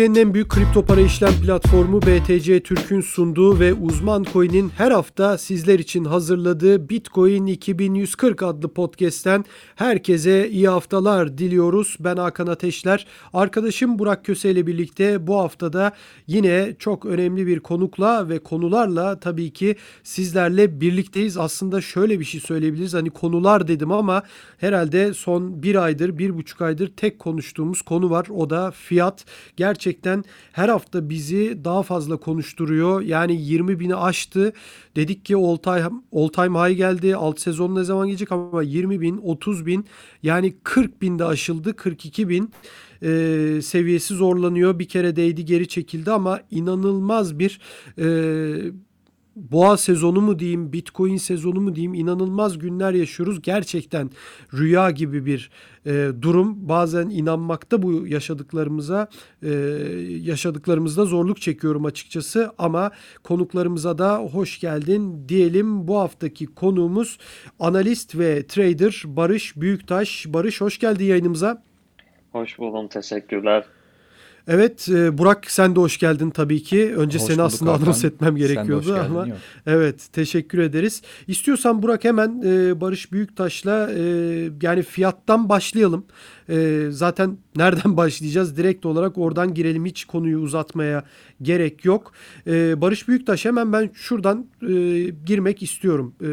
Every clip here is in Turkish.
Türkiye'nin en büyük kripto para işlem platformu BTC Türk'ün sunduğu ve Uzman Coin'in her hafta sizler için hazırladığı Bitcoin 2140 adlı podcast'ten herkese iyi haftalar diliyoruz. Ben Hakan Ateşler. Arkadaşım Burak Köse ile birlikte bu haftada yine çok önemli bir konukla ve konularla tabii ki sizlerle birlikteyiz. Aslında şöyle bir şey söyleyebiliriz. Hani konular dedim ama herhalde son bir aydır, bir buçuk aydır tek konuştuğumuz konu var. O da fiyat gerçekten her hafta bizi daha fazla konuşturuyor. Yani 20 bini aştı. Dedik ki all time, all time high geldi. Alt sezon ne zaman gelecek ama 20 bin, 30 bin yani 40 binde aşıldı. 42 bin e, seviyesi zorlanıyor. Bir kere değdi geri çekildi ama inanılmaz bir e, boğa sezonu mu diyeyim, bitcoin sezonu mu diyeyim inanılmaz günler yaşıyoruz. Gerçekten rüya gibi bir e, durum. Bazen inanmakta bu yaşadıklarımıza, e, yaşadıklarımızda zorluk çekiyorum açıkçası. Ama konuklarımıza da hoş geldin diyelim. Bu haftaki konuğumuz analist ve trader Barış Büyüktaş. Barış hoş geldin yayınımıza. Hoş buldum, teşekkürler. Evet e, Burak sen de hoş geldin tabii ki. Önce hoş seni aslında Hakan. anons etmem gerekiyordu ama yok. evet teşekkür ederiz. İstiyorsan Burak hemen e, Barış Büyüktaş'la e, yani fiyattan başlayalım. E, zaten nereden başlayacağız? Direkt olarak oradan girelim. Hiç konuyu uzatmaya gerek yok. E, Barış Büyüktaş hemen ben şuradan e, girmek istiyorum. E,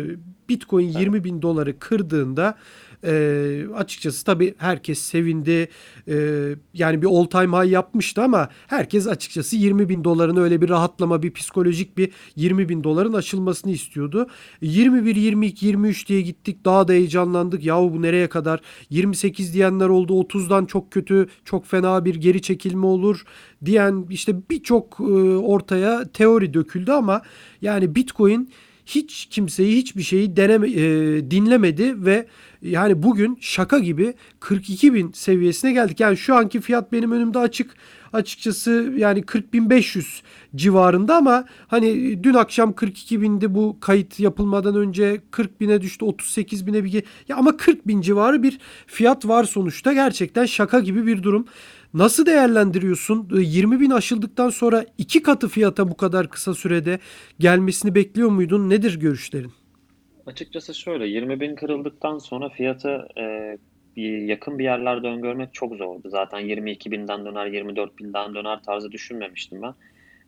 Bitcoin evet. 20 bin doları kırdığında e, açıkçası tabii herkes sevindi. E, yani bir all time high yapmıştı ama herkes açıkçası 20 bin doların öyle bir rahatlama, bir psikolojik bir 20 bin doların açılmasını istiyordu. 21, 22, 23 diye gittik. Daha da heyecanlandık. Yahu bu nereye kadar? 28 diyenler oldu. 30'dan çok kötü, çok fena bir geri çekilme olur diyen işte birçok e, ortaya teori döküldü ama yani Bitcoin hiç kimseyi hiçbir şeyi deneme, e, dinlemedi ve yani bugün şaka gibi 42 bin seviyesine geldik. Yani şu anki fiyat benim önümde açık. Açıkçası yani 40.500 civarında ama hani dün akşam 42 bindi bu kayıt yapılmadan önce 40 bine düştü 38 bine bir ya ama 40 bin civarı bir fiyat var sonuçta gerçekten şaka gibi bir durum. Nasıl değerlendiriyorsun? 20 bin aşıldıktan sonra iki katı fiyata bu kadar kısa sürede gelmesini bekliyor muydun? Nedir görüşlerin? Açıkçası şöyle 20 bin kırıldıktan sonra fiyatı e, yakın bir yerlerde öngörmek çok zordu. Zaten 22 binden döner 24 binden döner tarzı düşünmemiştim ben.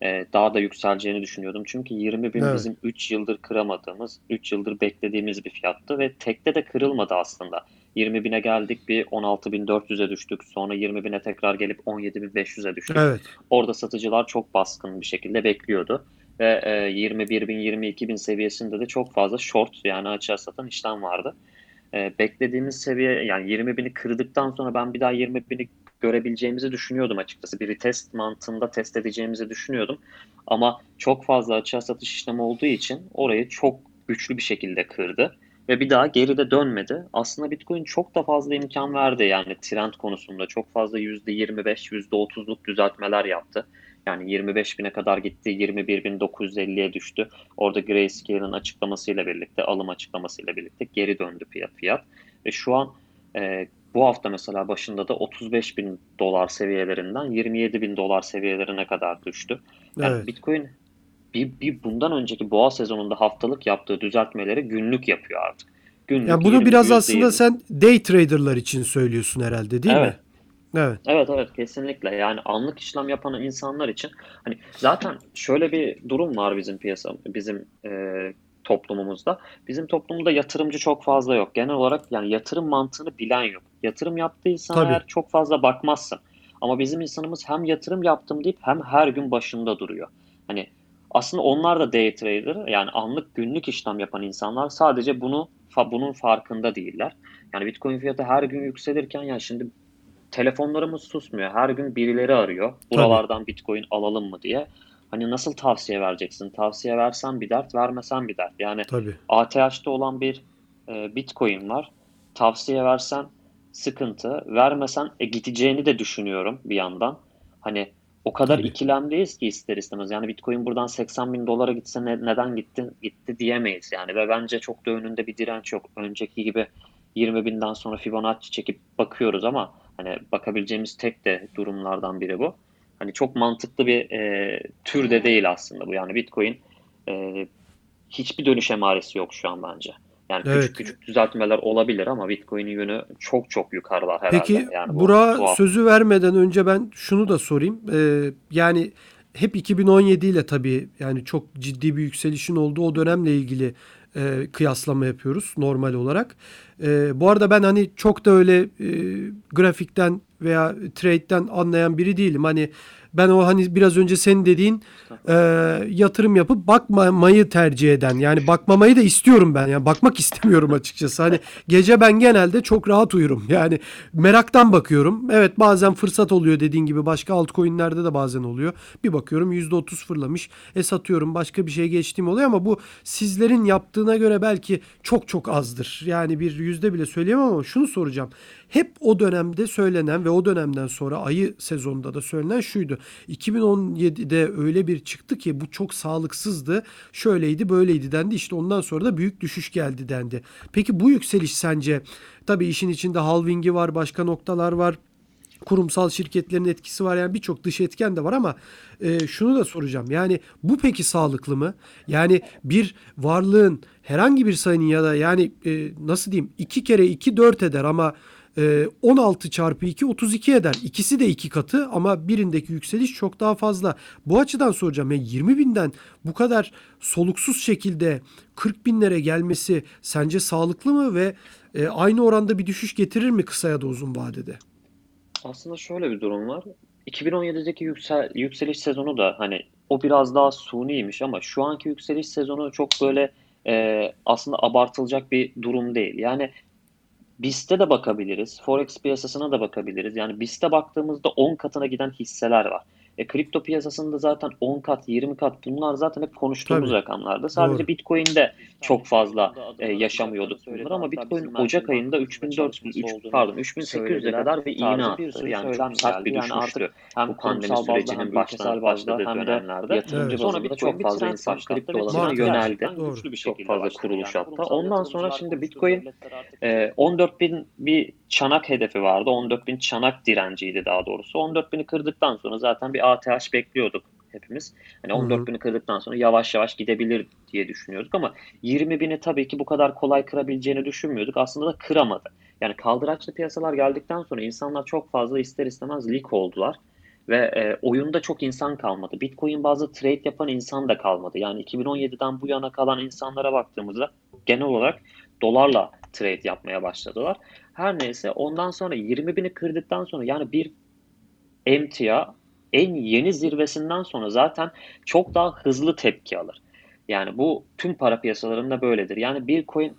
E, daha da yükseleceğini düşünüyordum. Çünkü 20 bin evet. bizim 3 yıldır kıramadığımız, 3 yıldır beklediğimiz bir fiyattı ve tekte de kırılmadı aslında. 20 bine geldik bir 16.400'e düştük. Sonra 20 bine tekrar gelip 17.500'e düştük. Evet. Orada satıcılar çok baskın bir şekilde bekliyordu ve e, 21 bin 22 bin seviyesinde de çok fazla short yani açığa satan işlem vardı. E, beklediğimiz seviye yani 20 bini kırdıktan sonra ben bir daha 20 bini görebileceğimizi düşünüyordum açıkçası. Bir test mantığında test edeceğimizi düşünüyordum. Ama çok fazla açığa satış işlemi olduğu için orayı çok güçlü bir şekilde kırdı ve bir daha geride dönmedi. Aslında Bitcoin çok da fazla imkan verdi yani trend konusunda çok fazla %25, %30'luk düzeltmeler yaptı. Yani 25 bine kadar gitti, 21.950'ye düştü. Orada Grayscale'ın açıklamasıyla birlikte, alım açıklamasıyla birlikte geri döndü fiyat fiyat. Ve şu an e, bu hafta mesela başında da 35 bin dolar seviyelerinden 27 bin dolar seviyelerine kadar düştü. Yani evet. Bitcoin bir, bir bundan önceki boğa sezonunda haftalık yaptığı düzeltmeleri günlük yapıyor artık. Günlük yani bunu biraz aslında 20. sen day traderlar için söylüyorsun herhalde değil evet. mi? Evet. Evet evet kesinlikle. Yani anlık işlem yapan insanlar için hani zaten şöyle bir durum var bizim piyasa bizim e, toplumumuzda. Bizim toplumda yatırımcı çok fazla yok. Genel olarak yani yatırım mantığını bilen yok. Yatırım yaptıysan Tabii. eğer çok fazla bakmazsın. Ama bizim insanımız hem yatırım yaptım deyip hem her gün başında duruyor. Hani aslında onlar da day trader yani anlık günlük işlem yapan insanlar sadece bunu bunun farkında değiller. Yani Bitcoin fiyatı her gün yükselirken yani şimdi telefonlarımız susmuyor. Her gün birileri arıyor. Buralardan Tabii. Bitcoin alalım mı diye. Hani nasıl tavsiye vereceksin? Tavsiye versen bir dert, vermesen bir dert. Yani Tabii. ATH'te olan bir e, Bitcoin var. Tavsiye versen sıkıntı. Vermesen e, gideceğini de düşünüyorum bir yandan. Hani o kadar Tabii. ikilemdeyiz ki ister istemez. Yani Bitcoin buradan 80 bin dolara gitse ne, neden gitti gitti diyemeyiz yani. Ve bence çok da önünde bir direnç yok. Önceki gibi 20 binden sonra Fibonacci çekip bakıyoruz ama hani bakabileceğimiz tek de durumlardan biri bu. Hani çok mantıklı bir e, tür de değil aslında bu. Yani Bitcoin e, hiçbir dönüş emaresi yok şu an bence. Yani evet. küçük küçük düzeltmeler olabilir ama Bitcoin'in yönü çok çok yukarılar herhalde. Peki yani Burak'a sözü vermeden önce ben şunu da sorayım. Ee, yani hep 2017 ile tabii yani çok ciddi bir yükselişin olduğu o dönemle ilgili e, kıyaslama yapıyoruz normal olarak. E, bu arada ben hani çok da öyle e, grafikten veya trade'den anlayan biri değilim. Hani ben o hani biraz önce senin dediğin e, yatırım yapıp bakmamayı tercih eden yani bakmamayı da istiyorum ben yani bakmak istemiyorum açıkçası. Hani gece ben genelde çok rahat uyurum yani meraktan bakıyorum. Evet bazen fırsat oluyor dediğin gibi başka altcoin'lerde de bazen oluyor. Bir bakıyorum %30 fırlamış e satıyorum başka bir şey geçtiğim oluyor ama bu sizlerin yaptığına göre belki çok çok azdır. Yani bir yüzde bile söyleyemem ama şunu soracağım. Hep o dönemde söylenen ve o dönemden sonra ayı sezonunda da söylenen şuydu. 2017'de öyle bir çıktı ki bu çok sağlıksızdı. Şöyleydi böyleydi dendi. İşte ondan sonra da büyük düşüş geldi dendi. Peki bu yükseliş sence tabii işin içinde halvingi var, başka noktalar var kurumsal şirketlerin etkisi var yani birçok dış etken de var ama e, şunu da soracağım yani bu peki sağlıklı mı? Yani bir varlığın herhangi bir sayının ya da yani e, nasıl diyeyim iki kere iki dört eder ama 16 ee, çarpı 2 32 eder. İkisi de iki katı ama birindeki yükseliş çok daha fazla. Bu açıdan soracağım. Yani 20 binden bu kadar soluksuz şekilde 40 binlere gelmesi sence sağlıklı mı ve e, aynı oranda bir düşüş getirir mi kısa ya da uzun vadede? Aslında şöyle bir durum var. 2017'deki yüksel, yükseliş sezonu da hani o biraz daha suniymiş ama şu anki yükseliş sezonu çok böyle e, aslında abartılacak bir durum değil. Yani BIST'e de bakabiliriz. Forex piyasasına da bakabiliriz. Yani BIST'e baktığımızda 10 katına giden hisseler var. E, kripto piyasasında zaten 10 kat, 20 kat bunlar zaten hep konuştuğumuz Tabii. rakamlarda. Sadece Doğru. Bitcoin'de çok fazla e, yaşamıyorduk bunları ama Bitcoin Ocak ayında 3400 3, pardon 3800'e kadar bir iğne attı. Yani çok sert bir düşmüştü. Hem bu pandemi sürecinin baştan başladığı dönemlerde. Yatırımcı evet. Sonra Bitcoin çok fazla insan kriptolarına yöneldi. Çok fazla kuruluş hatta. Ondan sonra şimdi Bitcoin 14 bin bir çanak hedefi vardı. 14 bin çanak direnciydi daha doğrusu. 14 bini kırdıktan sonra zaten bir ATH bekliyorduk hepimiz. Hani 14 bini kırdıktan sonra yavaş yavaş gidebilir diye düşünüyorduk ama 20 bini tabii ki bu kadar kolay kırabileceğini düşünmüyorduk. Aslında da kıramadı. Yani kaldıraçlı piyasalar geldikten sonra insanlar çok fazla ister istemez leak oldular. Ve e, oyunda çok insan kalmadı. Bitcoin bazı trade yapan insan da kalmadı. Yani 2017'den bu yana kalan insanlara baktığımızda genel olarak dolarla trade yapmaya başladılar. Her neyse ondan sonra 20 bini kırdıktan sonra yani bir emtia en yeni zirvesinden sonra zaten çok daha hızlı tepki alır. Yani bu tüm para piyasalarında böyledir. Yani bir coin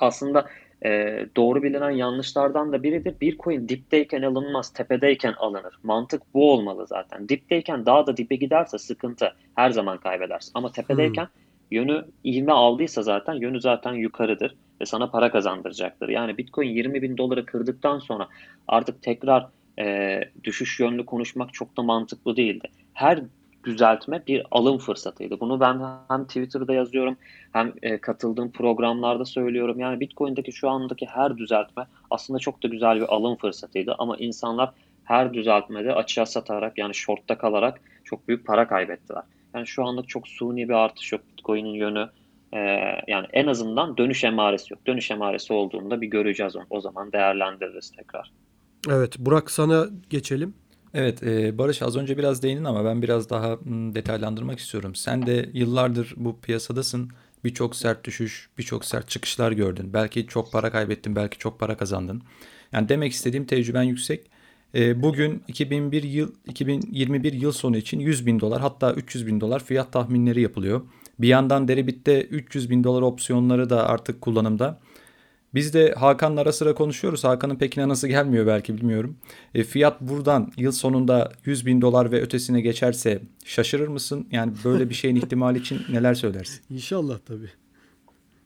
aslında e, doğru bilinen yanlışlardan da biridir. Bir coin dipteyken alınmaz, tepedeyken alınır. Mantık bu olmalı zaten. Dipteyken daha da dibe giderse sıkıntı. Her zaman kaybedersin. Ama tepedeyken hmm. yönü ivme aldıysa zaten yönü zaten yukarıdır ve sana para kazandıracaktır. Yani Bitcoin 20 bin doları kırdıktan sonra artık tekrar e, düşüş yönlü konuşmak çok da mantıklı değildi. Her düzeltme bir alım fırsatıydı. Bunu ben hem Twitter'da yazıyorum hem e, katıldığım programlarda söylüyorum. Yani Bitcoin'deki şu andaki her düzeltme aslında çok da güzel bir alım fırsatıydı. Ama insanlar her düzeltmede açığa satarak yani shortta kalarak çok büyük para kaybettiler. Yani şu anlık çok suni bir artış yok. Bitcoin'in yönü e, yani en azından dönüş emaresi yok. Dönüş emaresi olduğunda bir göreceğiz onu. O zaman değerlendiririz tekrar. Evet Burak sana geçelim. Evet e, Barış az önce biraz değindin ama ben biraz daha detaylandırmak istiyorum. Sen de yıllardır bu piyasadasın. Birçok sert düşüş, birçok sert çıkışlar gördün. Belki çok para kaybettin, belki çok para kazandın. Yani demek istediğim tecrüben yüksek. E, bugün 2001 yıl 2021 yıl sonu için 100 bin dolar hatta 300 bin dolar fiyat tahminleri yapılıyor. Bir yandan Deribit'te 300 bin dolar opsiyonları da artık kullanımda. Biz de Hakan'la ara sıra konuşuyoruz. Hakan'ın pek inanası gelmiyor belki bilmiyorum. E, fiyat buradan yıl sonunda 100 bin dolar ve ötesine geçerse şaşırır mısın? Yani böyle bir şeyin ihtimali için neler söylersin? İnşallah tabii.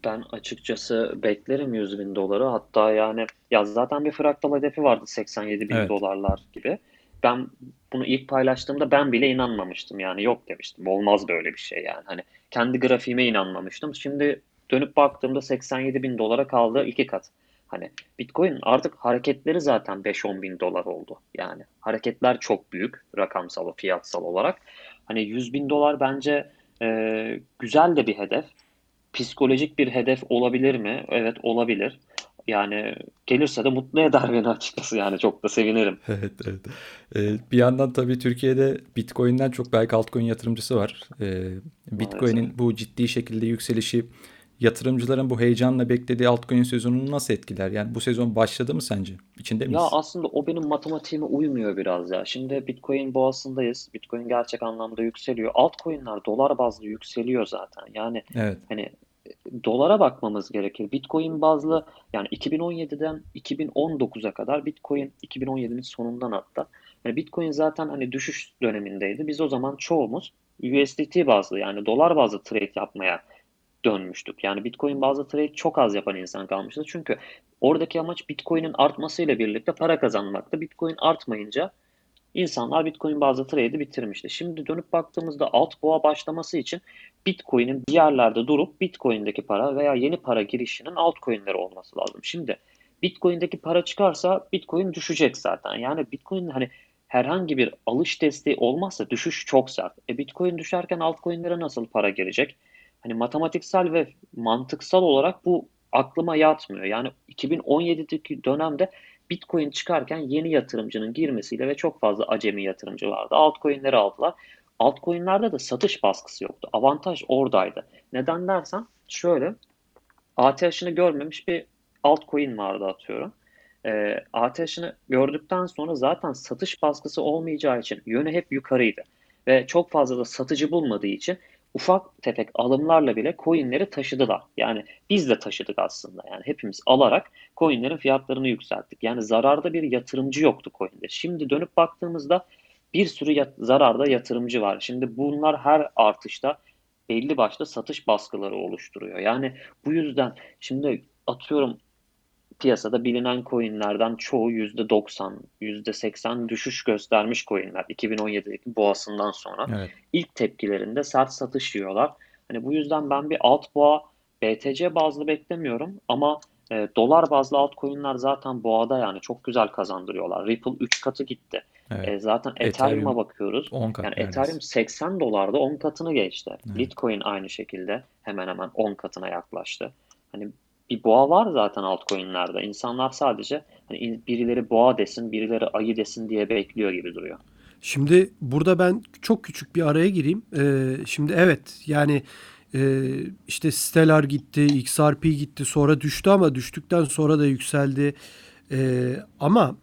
Ben açıkçası beklerim 100 bin doları. Hatta yani ya zaten bir fraktal hedefi vardı 87 bin evet. dolarlar gibi. Ben bunu ilk paylaştığımda ben bile inanmamıştım. Yani yok demiştim. Olmaz böyle bir şey yani. Hani kendi grafiğime inanmamıştım. Şimdi dönüp baktığımda 87 bin dolara kaldı iki kat. Hani Bitcoin artık hareketleri zaten 5-10 bin dolar oldu. Yani hareketler çok büyük rakamsal, fiyatsal olarak. Hani 100 bin dolar bence e, güzel de bir hedef. Psikolojik bir hedef olabilir mi? Evet olabilir. Yani gelirse de mutlu eder beni açıkçası yani çok da sevinirim. Evet, evet. Ee, bir yandan tabii Türkiye'de Bitcoin'den çok belki altcoin yatırımcısı var. Ee, Bitcoin'in bu ciddi şekilde yükselişi yatırımcıların bu heyecanla beklediği altcoin sezonunu nasıl etkiler? Yani bu sezon başladı mı sence? İçinde miyiz? Ya aslında o benim matematiğime uymuyor biraz ya. Şimdi Bitcoin boğasındayız. Bitcoin gerçek anlamda yükseliyor. Altcoin'ler dolar bazlı yükseliyor zaten. Yani evet. hani dolara bakmamız gerekir. Bitcoin bazlı yani 2017'den 2019'a kadar Bitcoin 2017'nin sonundan hatta yani Bitcoin zaten hani düşüş dönemindeydi. Biz o zaman çoğumuz USDT bazlı yani dolar bazlı trade yapmaya dönmüştük. Yani Bitcoin bazlı trade çok az yapan insan kalmıştı. Çünkü oradaki amaç Bitcoin'in artmasıyla birlikte para kazanmaktı. Bitcoin artmayınca insanlar Bitcoin bazlı trade'i bitirmişti. Şimdi dönüp baktığımızda alt boğa başlaması için Bitcoin'in bir yerlerde durup Bitcoin'deki para veya yeni para girişinin altcoin'leri olması lazım. Şimdi Bitcoin'deki para çıkarsa Bitcoin düşecek zaten. Yani Bitcoin hani herhangi bir alış desteği olmazsa düşüş çok sert. E Bitcoin düşerken altcoin'lere nasıl para girecek? Hani matematiksel ve mantıksal olarak bu aklıma yatmıyor. Yani 2017'deki dönemde Bitcoin çıkarken yeni yatırımcının girmesiyle ve çok fazla acemi yatırımcı vardı. Altcoin'leri aldılar. Altcoin'lerde de satış baskısı yoktu. Avantaj oradaydı. Neden dersen şöyle ATH'ını görmemiş bir altcoin vardı atıyorum. E, ATH'ını gördükten sonra zaten satış baskısı olmayacağı için yönü hep yukarıydı. Ve çok fazla da satıcı bulmadığı için ufak tefek alımlarla bile coinleri taşıdılar. Yani biz de taşıdık aslında. Yani hepimiz alarak coinlerin fiyatlarını yükselttik. Yani zararda bir yatırımcı yoktu coinde. Şimdi dönüp baktığımızda bir sürü yat- zararda yatırımcı var. Şimdi bunlar her artışta belli başlı satış baskıları oluşturuyor. Yani bu yüzden şimdi atıyorum piyasada bilinen coinlerden çoğu %90, %80 düşüş göstermiş coinler 2017'deki boğasından sonra. Evet. ilk tepkilerinde sert satış yiyorlar. Hani bu yüzden ben bir alt boğa BTC bazlı beklemiyorum ama e, dolar bazlı altcoin'ler zaten boğada yani çok güzel kazandırıyorlar. Ripple 3 katı gitti. Evet. E, zaten Ethereum'a bakıyoruz. 10 kat yani neredeyse. Ethereum 80 dolarda 10 katını geçti. Evet. Bitcoin aynı şekilde hemen hemen 10 katına yaklaştı. Hani bir boğa var zaten altcoin'lerde. İnsanlar sadece hani birileri boğa desin, birileri ayı desin diye bekliyor gibi duruyor. Şimdi burada ben çok küçük bir araya gireyim. Ee, şimdi evet yani e, işte Stellar gitti, XRP gitti sonra düştü ama düştükten sonra da yükseldi. Ee, ama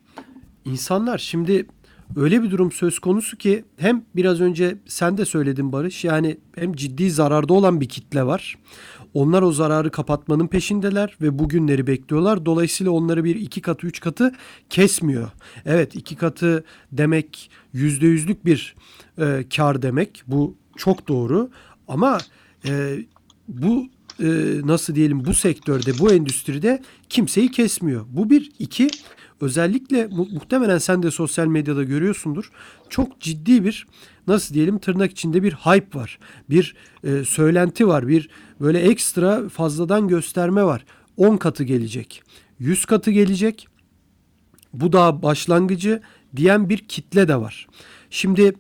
insanlar şimdi öyle bir durum söz konusu ki hem biraz önce sen de söyledin Barış yani hem ciddi zararda olan bir kitle var. Onlar o zararı kapatmanın peşindeler ve bugünleri bekliyorlar. Dolayısıyla onları bir iki katı üç katı kesmiyor. Evet iki katı demek yüzde yüzlük bir e, kar demek. Bu çok doğru ama e, bu e, nasıl diyelim bu sektörde bu endüstride kimseyi kesmiyor. Bu bir iki özellikle mu- muhtemelen sen de sosyal medyada görüyorsundur. Çok ciddi bir nasıl diyelim tırnak içinde bir hype var. Bir e, söylenti var. Bir böyle ekstra fazladan gösterme var. 10 katı gelecek. 100 katı gelecek. Bu daha başlangıcı diyen bir kitle de var. Şimdi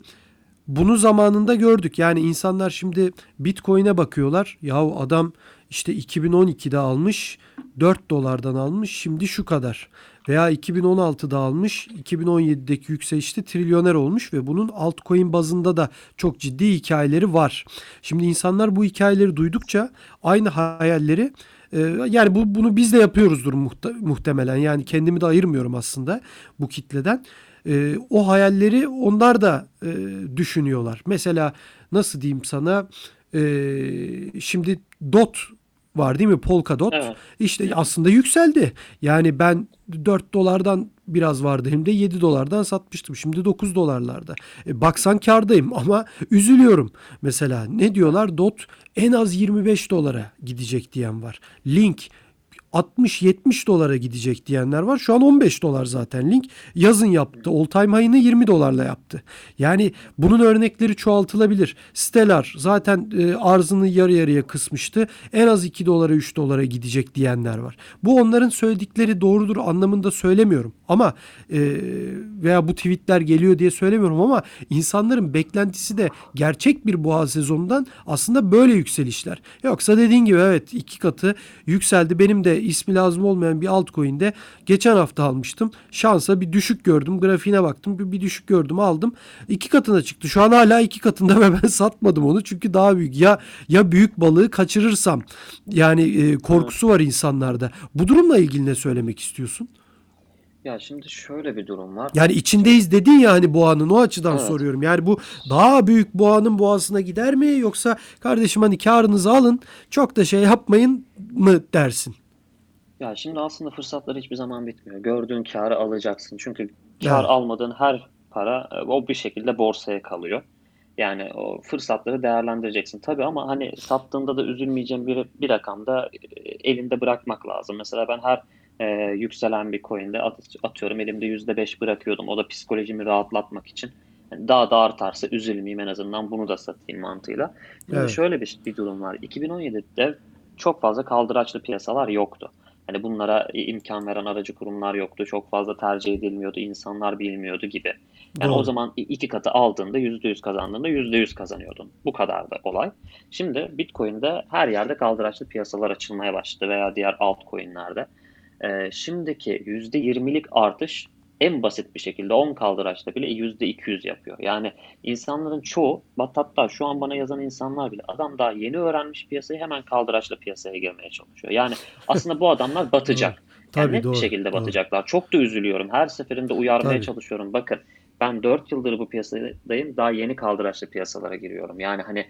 bunu zamanında gördük. Yani insanlar şimdi Bitcoin'e bakıyorlar. Yahu adam işte 2012'de almış 4 dolardan almış şimdi şu kadar. Veya 2016'da almış 2017'deki yükselişte trilyoner olmuş ve bunun altcoin bazında da çok ciddi hikayeleri var. Şimdi insanlar bu hikayeleri duydukça aynı hayalleri e, yani bu bunu biz de yapıyoruzdur muhte, muhtemelen. Yani kendimi de ayırmıyorum aslında bu kitleden. E, o hayalleri onlar da e, düşünüyorlar. Mesela nasıl diyeyim sana şimdi DOT var değil mi? Polkadot. Evet. İşte aslında yükseldi. Yani ben 4 dolardan biraz vardı hem de 7 dolardan satmıştım. Şimdi 9 dolarlarda. E, baksan kardayım ama üzülüyorum. Mesela ne diyorlar? Dot en az 25 dolara gidecek diyen var. Link 60-70 dolara gidecek diyenler var. Şu an 15 dolar zaten link. Yazın yaptı. All time high'ını 20 dolarla yaptı. Yani bunun örnekleri çoğaltılabilir. Stellar zaten e, arzını yarı yarıya kısmıştı. En az 2 dolara 3 dolara gidecek diyenler var. Bu onların söyledikleri doğrudur anlamında söylemiyorum. Ama e, veya bu tweetler geliyor diye söylemiyorum ama insanların beklentisi de gerçek bir boğa sezonundan aslında böyle yükselişler. Yoksa dediğin gibi evet iki katı yükseldi. Benim de ismi lazım olmayan bir altcoin'de geçen hafta almıştım. Şansa bir düşük gördüm. Grafiğine baktım. Bir, bir düşük gördüm aldım. iki katına çıktı. Şu an hala iki katında ve ben satmadım onu. Çünkü daha büyük. Ya ya büyük balığı kaçırırsam yani e, korkusu var insanlarda. Bu durumla ilgili ne söylemek istiyorsun? Ya şimdi şöyle bir durum var. Yani içindeyiz dedin ya hani boğanın o açıdan evet. soruyorum. Yani bu daha büyük boğanın boğasına gider mi yoksa kardeşim hani karınızı alın çok da şey yapmayın mı dersin? Ya şimdi aslında fırsatlar hiçbir zaman bitmiyor. Gördüğün karı alacaksın. Çünkü kar evet. almadığın her para e, o bir şekilde borsaya kalıyor. Yani o fırsatları değerlendireceksin. Tabii ama hani sattığında da üzülmeyeceğin bir, bir rakamda e, elinde bırakmak lazım. Mesela ben her e, yükselen bir coin'de at, atıyorum elimde %5 bırakıyordum. O da psikolojimi rahatlatmak için. Yani daha da artarsa üzülmeyeyim en azından bunu da satayım mantığıyla. Şimdi evet. şöyle bir, bir durum var. 2017'de çok fazla kaldıraçlı piyasalar yoktu. Hani bunlara imkan veren aracı kurumlar yoktu. Çok fazla tercih edilmiyordu. insanlar bilmiyordu gibi. Yani Doğru. o zaman iki katı aldığında %100 kazandığında %100 kazanıyordun. Bu kadar da olay. Şimdi Bitcoin'de her yerde kaldıraçlı piyasalar açılmaya başladı veya diğer altcoin'lerde. Ee, şimdiki %20'lik artış en basit bir şekilde 10 kaldıraçta bile %200 yapıyor. Yani insanların çoğu, hatta şu an bana yazan insanlar bile adam daha yeni öğrenmiş piyasayı hemen kaldıraçla piyasaya girmeye çalışıyor. Yani aslında bu adamlar batacak. Tabii, yani net doğru, bir şekilde batacaklar. Doğru. Çok da üzülüyorum. Her seferinde uyarmaya Tabii. çalışıyorum. Bakın ben 4 yıldır bu piyasadayım. Daha yeni kaldıraçlı piyasalara giriyorum. Yani hani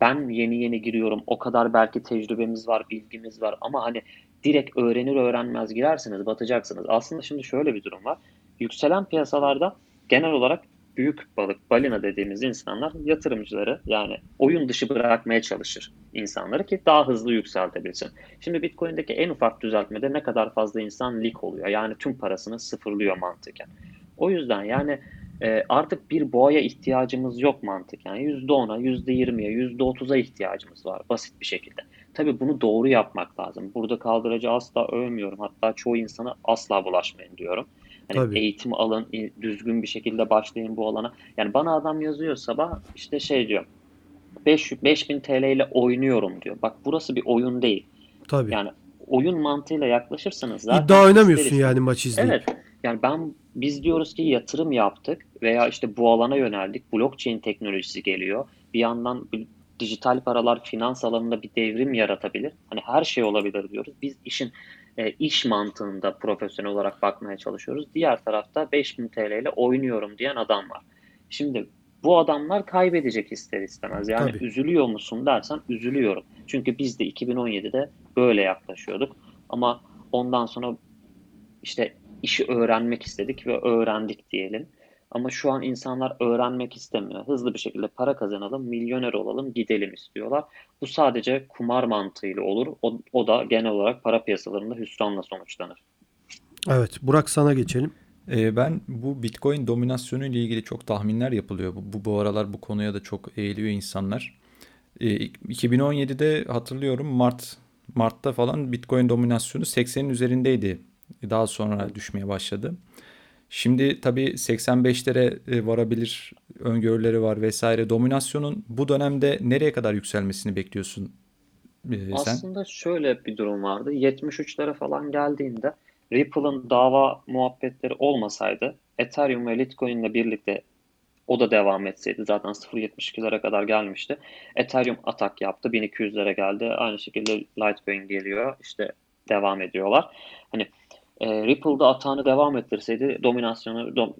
ben yeni yeni giriyorum. O kadar belki tecrübemiz var, bilgimiz var ama hani direkt öğrenir öğrenmez girersiniz, batacaksınız. Aslında şimdi şöyle bir durum var. Yükselen piyasalarda genel olarak büyük balık, balina dediğimiz insanlar yatırımcıları yani oyun dışı bırakmaya çalışır insanları ki daha hızlı yükseltebilsin. Şimdi Bitcoin'deki en ufak düzeltmede ne kadar fazla insan lik oluyor. Yani tüm parasını sıfırlıyor mantıken. O yüzden yani e, artık bir boğaya ihtiyacımız yok mantık. Yani %10'a, %20'ye, %30'a ihtiyacımız var basit bir şekilde. Tabii bunu doğru yapmak lazım. Burada kaldıracı asla övmüyorum. Hatta çoğu insana asla bulaşmayın diyorum. Hani Tabii. eğitim alın, düzgün bir şekilde başlayın bu alana. Yani bana adam yazıyor sabah işte şey diyor. 5 5000 TL ile oynuyorum diyor. Bak burası bir oyun değil. Tabii. Yani oyun mantığıyla yaklaşırsanız zaten iddia oynamıyorsun yani maç izleyip. Evet. Yani ben biz diyoruz ki yatırım yaptık veya işte bu alana yöneldik. Blockchain teknolojisi geliyor. Bir yandan dijital paralar finans alanında bir devrim yaratabilir. Hani her şey olabilir diyoruz. Biz işin e, iş mantığında profesyonel olarak bakmaya çalışıyoruz. Diğer tarafta 5000 TL ile oynuyorum diyen adam var. Şimdi bu adamlar kaybedecek ister istemez. Yani Tabii. üzülüyor musun dersen üzülüyorum. Çünkü biz de 2017'de böyle yaklaşıyorduk. Ama ondan sonra işte işi öğrenmek istedik ve öğrendik diyelim. Ama şu an insanlar öğrenmek istemiyor. Hızlı bir şekilde para kazanalım, milyoner olalım, gidelim istiyorlar. Bu sadece kumar mantığıyla olur. O, o da genel olarak para piyasalarında hüsranla sonuçlanır. Evet, Burak sana geçelim. Ee, ben bu Bitcoin dominasyonu ile ilgili çok tahminler yapılıyor. Bu, bu, bu aralar bu konuya da çok eğiliyor insanlar. Ee, 2017'de hatırlıyorum Mart Mart'ta falan Bitcoin dominasyonu 80'in üzerindeydi. Daha sonra düşmeye başladı. Şimdi tabii 85'lere e, varabilir öngörüleri var vesaire. Dominasyonun bu dönemde nereye kadar yükselmesini bekliyorsun e, sen? Aslında şöyle bir durum vardı. 73'lere falan geldiğinde Ripple'ın dava muhabbetleri olmasaydı Ethereum ve Litecoin ile birlikte o da devam etseydi zaten 0.72'lere kadar gelmişti. Ethereum atak yaptı 1200'lere geldi. Aynı şekilde Litecoin geliyor işte devam ediyorlar. Hani e, Ripple'da atağını devam ettirseydi dominasyonu dom,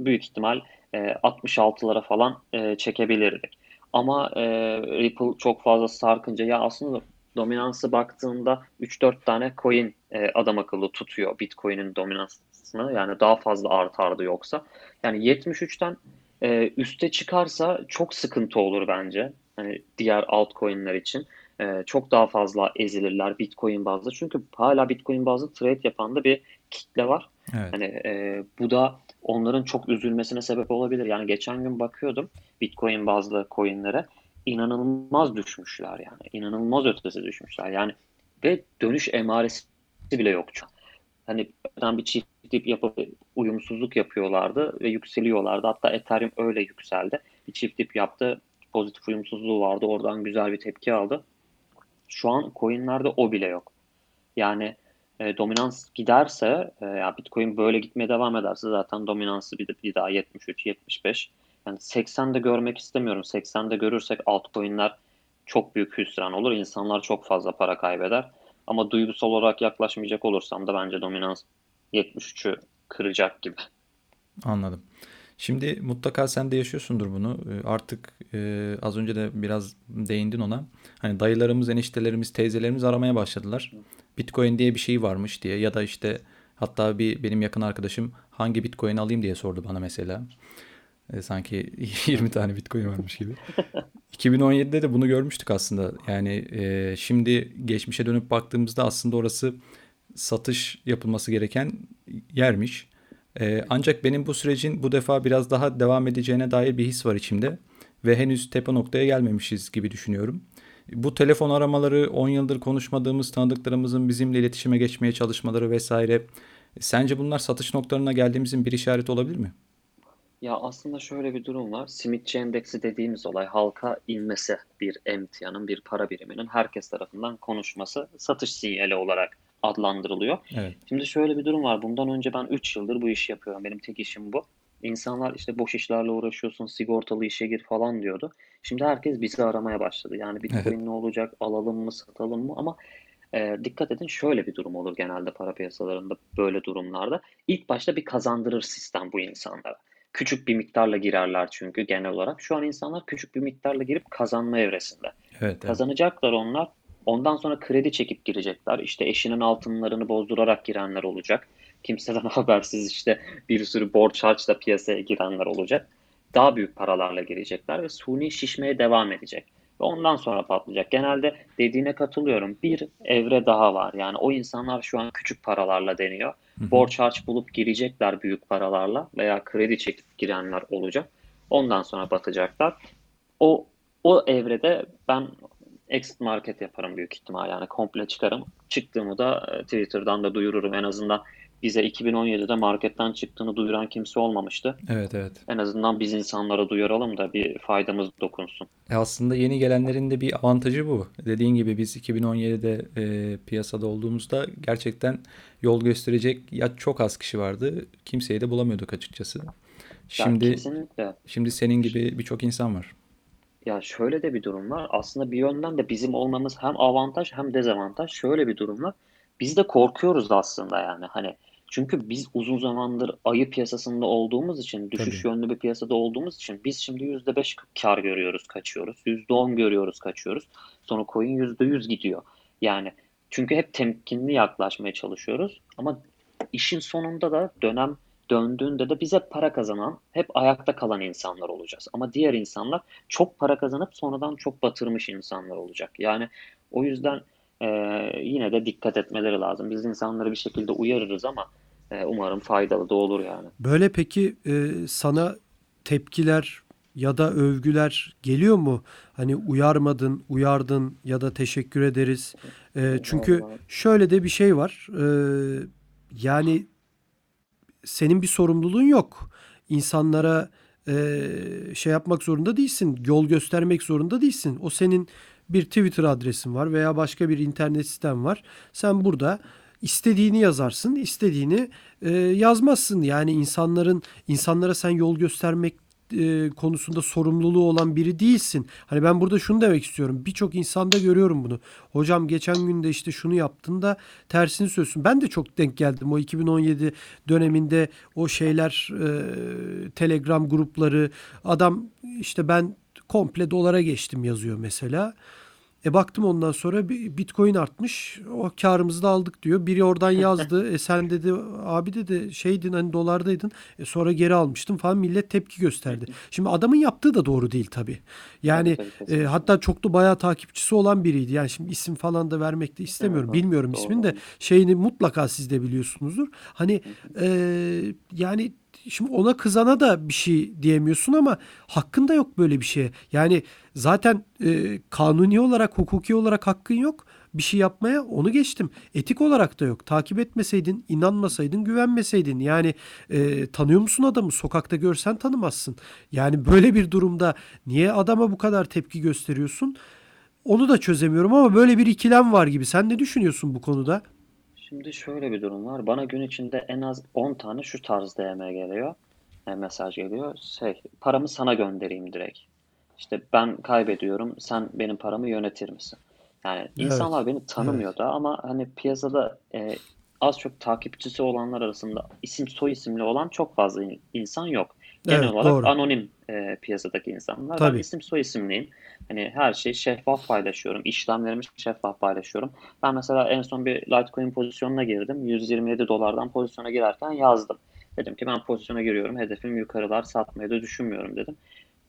büyük ihtimal e, 66'lara falan e, çekebilirdik. Ama e, Ripple çok fazla sarkınca ya aslında dominansı baktığında 3-4 tane coin e, adam akıllı tutuyor Bitcoin'in dominansını. Yani daha fazla artardı yoksa. Yani 73'ten e, üste çıkarsa çok sıkıntı olur bence. Hani diğer altcoin'ler için. E, çok daha fazla ezilirler Bitcoin bazlı. Çünkü hala Bitcoin bazlı trade yapan da bir kitle var. Evet. Hani e, bu da onların çok üzülmesine sebep olabilir. Yani geçen gün bakıyordum Bitcoin bazlı coinlere inanılmaz düşmüşler yani. İnanılmaz ötesi düşmüşler. Yani ve dönüş emaresi bile yok. Hani bir çift tip yapıp uyumsuzluk yapıyorlardı ve yükseliyorlardı. Hatta Ethereum öyle yükseldi. Bir çift tip yaptı. Pozitif uyumsuzluğu vardı. Oradan güzel bir tepki aldı. Şu an coinlerde o bile yok. Yani e, dominans giderse e, ya Bitcoin böyle gitmeye devam ederse zaten dominansı bir, bir daha 73 75 yani 80'de görmek istemiyorum. 80'de görürsek altcoin'ler çok büyük hüsran olur. İnsanlar çok fazla para kaybeder. Ama duygusal olarak yaklaşmayacak olursam da bence dominans 73'ü kıracak gibi. Anladım. Şimdi mutlaka sen de yaşıyorsundur bunu. Ee, artık e, az önce de biraz değindin ona. Hani dayılarımız, eniştelerimiz, teyzelerimiz aramaya başladılar. Bitcoin diye bir şey varmış diye ya da işte hatta bir benim yakın arkadaşım hangi Bitcoin alayım diye sordu bana mesela. E, sanki 20 tane Bitcoin varmış gibi. 2017'de de bunu görmüştük aslında. Yani e, şimdi geçmişe dönüp baktığımızda aslında orası satış yapılması gereken yermiş. E, ancak benim bu sürecin bu defa biraz daha devam edeceğine dair bir his var içimde. Ve henüz tepe noktaya gelmemişiz gibi düşünüyorum. Bu telefon aramaları, 10 yıldır konuşmadığımız tanıdıklarımızın bizimle iletişime geçmeye çalışmaları vesaire. Sence bunlar satış noktalarına geldiğimizin bir işareti olabilir mi? Ya aslında şöyle bir durum var. Simitçi endeksi dediğimiz olay halka inmesi bir emtianın, bir para biriminin herkes tarafından konuşması satış sinyali olarak adlandırılıyor. Evet. Şimdi şöyle bir durum var. Bundan önce ben 3 yıldır bu işi yapıyorum. Benim tek işim bu. İnsanlar işte boş işlerle uğraşıyorsun, sigortalı işe gir falan diyordu. Şimdi herkes bizi aramaya başladı. Yani Bitcoin evet. ne olacak, alalım mı, satalım mı? Ama e, dikkat edin şöyle bir durum olur genelde para piyasalarında böyle durumlarda. İlk başta bir kazandırır sistem bu insanlara. Küçük bir miktarla girerler çünkü genel olarak. Şu an insanlar küçük bir miktarla girip kazanma evresinde. Evet, Kazanacaklar evet. onlar. Ondan sonra kredi çekip girecekler. İşte eşinin altınlarını bozdurarak girenler olacak. Kimseden habersiz işte bir sürü borç harçla piyasaya girenler olacak. Daha büyük paralarla girecekler ve suni şişmeye devam edecek. Ve ondan sonra patlayacak. Genelde dediğine katılıyorum. Bir evre daha var. Yani o insanlar şu an küçük paralarla deniyor. Borç harç bulup girecekler büyük paralarla veya kredi çekip girenler olacak. Ondan sonra batacaklar. O o evrede ben exit market yaparım büyük ihtimal yani komple çıkarım. Çıktığımı da e, Twitter'dan da duyururum en azından bize 2017'de marketten çıktığını duyuran kimse olmamıştı. Evet evet. En azından biz insanlara duyuralım da bir faydamız dokunsun. E aslında yeni gelenlerin de bir avantajı bu. Dediğin gibi biz 2017'de e, piyasada olduğumuzda gerçekten yol gösterecek ya çok az kişi vardı. Kimseyi de bulamıyorduk açıkçası. Şimdi ya, şimdi senin gibi birçok insan var. Ya şöyle de bir durum var. Aslında bir yönden de bizim olmamız hem avantaj hem dezavantaj. Şöyle bir durum var. Biz de korkuyoruz aslında yani. Hani çünkü biz uzun zamandır ayı piyasasında olduğumuz için, düşüş Tabii. yönlü bir piyasada olduğumuz için biz şimdi %5 kar görüyoruz, kaçıyoruz. %10 görüyoruz, kaçıyoruz. Sonra coin %100 gidiyor. Yani çünkü hep temkinli yaklaşmaya çalışıyoruz. Ama işin sonunda da dönem döndüğünde de bize para kazanan, hep ayakta kalan insanlar olacağız. Ama diğer insanlar çok para kazanıp sonradan çok batırmış insanlar olacak. Yani o yüzden e, yine de dikkat etmeleri lazım. Biz insanları bir şekilde uyarırız ama e, umarım faydalı da olur yani. Böyle peki e, sana tepkiler ya da övgüler geliyor mu? Hani uyarmadın, uyardın ya da teşekkür ederiz. E, çünkü şöyle de bir şey var. E, yani senin bir sorumluluğun yok. İnsanlara e, şey yapmak zorunda değilsin. Yol göstermek zorunda değilsin. O senin bir Twitter adresin var veya başka bir internet sistem var. Sen burada istediğini yazarsın, istediğini e, yazmazsın. Yani insanların insanlara sen yol göstermek e, konusunda sorumluluğu olan biri değilsin. Hani ben burada şunu demek istiyorum. Birçok insanda görüyorum bunu. Hocam geçen gün de işte şunu yaptın da tersini söylüyorsun. Ben de çok denk geldim. O 2017 döneminde o şeyler e, Telegram grupları adam işte ben komple dolara geçtim yazıyor mesela. E baktım ondan sonra Bitcoin artmış. O karımızı da aldık diyor. Biri oradan yazdı. e sen dedi abi dedi şeydin hani dolardaydın. E sonra geri almıştım falan millet tepki gösterdi. Şimdi adamın yaptığı da doğru değil tabii. Yani e, hatta çok da bayağı takipçisi olan biriydi. Yani şimdi isim falan da vermek de istemiyorum. Bilmiyorum ismini de. Şeyini mutlaka siz de biliyorsunuzdur. Hani e, yani şimdi ona kızana da bir şey diyemiyorsun ama hakkında yok böyle bir şey. Yani zaten e, kanuni olarak, hukuki olarak hakkın yok bir şey yapmaya onu geçtim. Etik olarak da yok. Takip etmeseydin, inanmasaydın, güvenmeseydin. Yani e, tanıyor musun adamı? Sokakta görsen tanımazsın. Yani böyle bir durumda niye adama bu kadar tepki gösteriyorsun? Onu da çözemiyorum ama böyle bir ikilem var gibi. Sen ne düşünüyorsun bu konuda? Şimdi şöyle bir durum var. Bana gün içinde en az 10 tane şu tarz DM geliyor. Yani e, mesaj geliyor. Şey, paramı sana göndereyim direkt. İşte ben kaybediyorum, sen benim paramı yönetir misin? Yani insanlar beni tanımıyor da ama hani piyasada e, az çok takipçisi olanlar arasında isim soy isimli olan çok fazla insan yok. Genel Evet, olarak doğru. anonim e, piyasadaki insanlar. Ben isim soy isimliyim. Hani her şeyi şeffaf paylaşıyorum. İşlemlerimi şeffaf paylaşıyorum. Ben mesela en son bir Litecoin pozisyonuna girdim. 127 dolardan pozisyona girerken yazdım. Dedim ki ben pozisyona giriyorum. Hedefim yukarılar satmayı da düşünmüyorum dedim.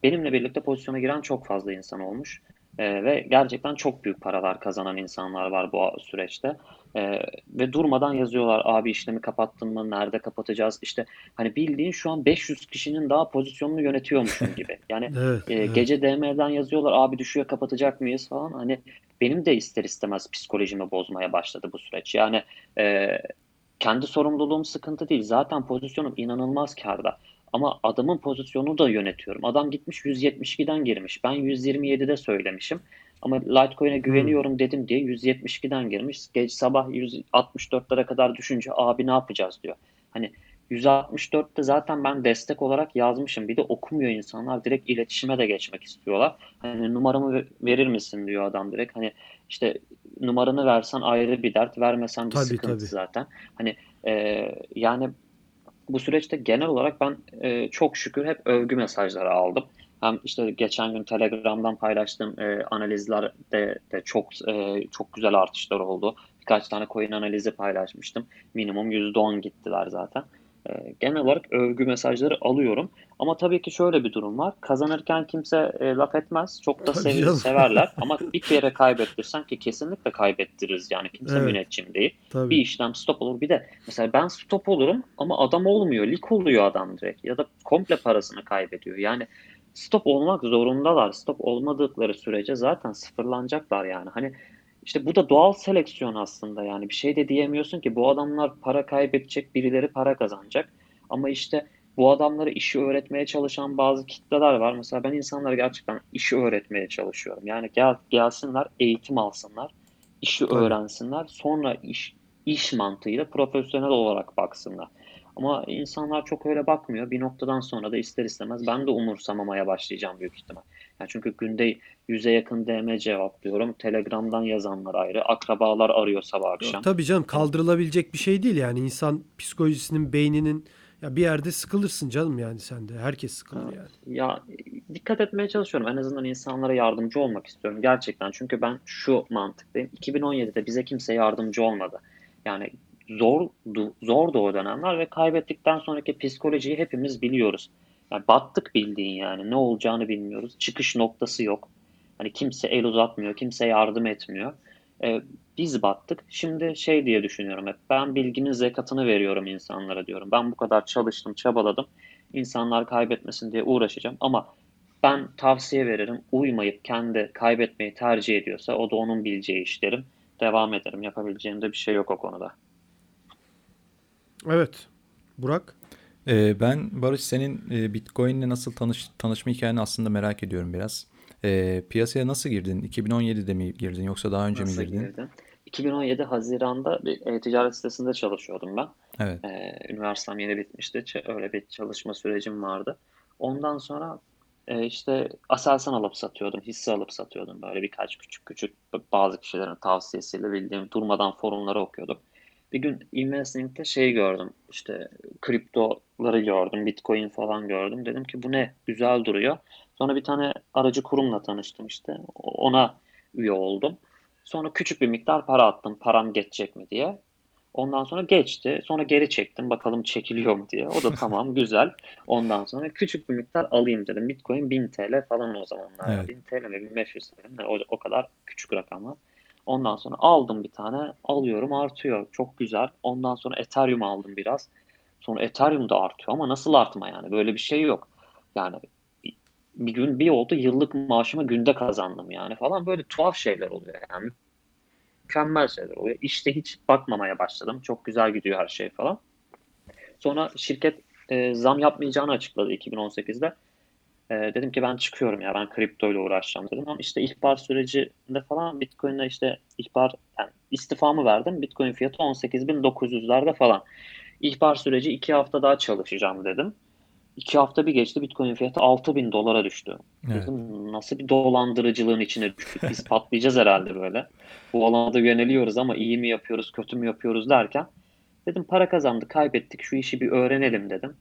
Benimle birlikte pozisyona giren çok fazla insan olmuş. E, ve gerçekten çok büyük paralar kazanan insanlar var bu süreçte. E, ve durmadan yazıyorlar abi işlemi kapattın mı, nerede kapatacağız? İşte hani bildiğin şu an 500 kişinin daha pozisyonunu yönetiyormuşum gibi. Yani evet, e, evet. gece DM'den yazıyorlar abi düşüyor kapatacak mıyız falan. Hani benim de ister istemez psikolojimi bozmaya başladı bu süreç. Yani e, kendi sorumluluğum sıkıntı değil. Zaten pozisyonum inanılmaz karda. Ama adamın pozisyonunu da yönetiyorum. Adam gitmiş 172'den girmiş. Ben 127'de söylemişim. Ama Litecoin'e hmm. güveniyorum dedim diye 172'den girmiş. Geç sabah 164'lere kadar düşünce abi ne yapacağız diyor. Hani 164'te zaten ben destek olarak yazmışım. Bir de okumuyor insanlar. Direkt iletişime de geçmek istiyorlar. Hani numaramı verir misin diyor adam direkt. Hani işte numaranı versen ayrı bir dert. Vermesen bir tabii, sıkıntı tabii. zaten. Hani e, yani bu süreçte genel olarak ben e, çok şükür hep övgü mesajları aldım. Hem işte geçen gün Telegram'dan paylaştığım e, analizlerde de çok e, çok güzel artışlar oldu. Birkaç tane coin analizi paylaşmıştım. Minimum %10 gittiler zaten. E, genel olarak övgü mesajları alıyorum. Ama tabii ki şöyle bir durum var. Kazanırken kimse e, laf etmez. Çok da sev severler. Ama bir kere kaybettirsen ki kesinlikle kaybettiririz. Yani kimse evet. müneccim değil. Tabii. Bir işlem stop olur. Bir de mesela ben stop olurum ama adam olmuyor. Lik oluyor adam direkt. Ya da komple parasını kaybediyor. Yani stop olmak zorundalar. Stop olmadıkları sürece zaten sıfırlanacaklar yani. Hani işte bu da doğal seleksiyon aslında yani bir şey de diyemiyorsun ki bu adamlar para kaybedecek, birileri para kazanacak. Ama işte bu adamlara işi öğretmeye çalışan bazı kitleler var. Mesela ben insanlara gerçekten işi öğretmeye çalışıyorum. Yani gel, gelsinler, eğitim alsınlar, işi öğrensinler, sonra iş iş mantığıyla profesyonel olarak baksınlar. Ama insanlar çok öyle bakmıyor. Bir noktadan sonra da ister istemez ben de umursamamaya başlayacağım büyük ihtimal. Yani çünkü günde yüze yakın DM cevaplıyorum. Telegram'dan yazanlar ayrı. Akrabalar arıyor sabah akşam. Yok, tabii canım kaldırılabilecek bir şey değil yani. insan psikolojisinin, beyninin ya bir yerde sıkılırsın canım yani sen de. Herkes sıkılır yani. Ya dikkat etmeye çalışıyorum. En azından insanlara yardımcı olmak istiyorum gerçekten. Çünkü ben şu mantıktayım. 2017'de bize kimse yardımcı olmadı. Yani zordu, zordu o dönemler ve kaybettikten sonraki psikolojiyi hepimiz biliyoruz. Yani battık bildiğin yani ne olacağını bilmiyoruz. Çıkış noktası yok. Hani kimse el uzatmıyor, kimse yardım etmiyor. Ee, biz battık. Şimdi şey diye düşünüyorum hep. Ben bilginin zekatını veriyorum insanlara diyorum. Ben bu kadar çalıştım, çabaladım. İnsanlar kaybetmesin diye uğraşacağım ama ben tavsiye veririm. Uymayıp kendi kaybetmeyi tercih ediyorsa o da onun bileceği işlerim. Devam ederim. Yapabileceğim de bir şey yok o konuda. Evet. Burak? Ee, ben Barış senin e, Bitcoin'le nasıl tanış, tanışma hikayeni aslında merak ediyorum biraz. Ee, piyasaya nasıl girdin? 2017'de mi girdin yoksa daha önce nasıl mi girdin? Girdim? 2017 Haziran'da bir e-ticaret sitesinde çalışıyordum ben. Evet. Ee, üniversitem yeni bitmişti. Öyle bir çalışma sürecim vardı. Ondan sonra e, işte Aselsan alıp satıyordum, hisse alıp satıyordum. Böyle birkaç küçük küçük bazı kişilerin tavsiyesiyle bildiğim durmadan forumları okuyordum. Bir gün Investing'de şey gördüm. İşte kriptoları gördüm. Bitcoin falan gördüm. Dedim ki bu ne? Güzel duruyor. Sonra bir tane aracı kurumla tanıştım işte. Ona üye oldum. Sonra küçük bir miktar para attım param geçecek mi diye. Ondan sonra geçti. Sonra geri çektim bakalım çekiliyor mu diye. O da tamam güzel. Ondan sonra küçük bir miktar alayım dedim. Bitcoin 1000 TL falan o zamanlar. Evet. 1000 TL mi 1500 TL mi? O, o kadar küçük rakamlar. Ondan sonra aldım bir tane. Alıyorum artıyor. Çok güzel. Ondan sonra Ethereum aldım biraz. Sonra Ethereum da artıyor ama nasıl artma yani? Böyle bir şey yok. Yani bir gün bir oldu yıllık maaşımı günde kazandım yani falan böyle tuhaf şeyler oluyor yani mükemmel şeyler oluyor. İşte hiç bakmamaya başladım. Çok güzel gidiyor her şey falan. Sonra şirket e, zam yapmayacağını açıkladı 2018'de. E, dedim ki ben çıkıyorum ya ben kripto ile uğraşacağım dedim. Ama işte ihbar sürecinde falan Bitcoin'de işte ihbar yani istifamı verdim. Bitcoin fiyatı 18.900'lerde falan. İhbar süreci iki hafta daha çalışacağım dedim. İki hafta bir geçti Bitcoin fiyatı 6000 dolara düştü. Evet. Dedim nasıl bir dolandırıcılığın içine düştük biz patlayacağız herhalde böyle. Bu alanda yöneliyoruz ama iyi mi yapıyoruz kötü mü yapıyoruz derken dedim para kazandık kaybettik şu işi bir öğrenelim dedim.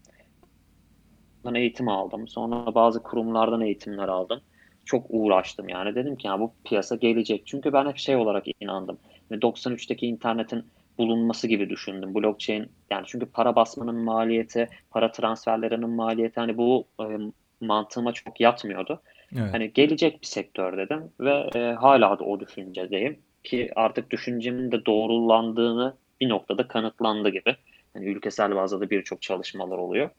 Ben eğitim aldım sonra bazı kurumlardan eğitimler aldım. Çok uğraştım yani dedim ki ya bu piyasa gelecek. Çünkü ben hep şey olarak inandım. 93'teki internetin bulunması gibi düşündüm. Blockchain yani çünkü para basmanın maliyeti, para transferlerinin maliyeti hani bu e, mantığıma çok yatmıyordu. Evet. Hani gelecek bir sektör dedim ve e, hala da o düşüncedeyim ki artık düşüncemin de doğrulandığını bir noktada kanıtlandı gibi. Hani ülkesel bazda da birçok çalışmalar oluyor.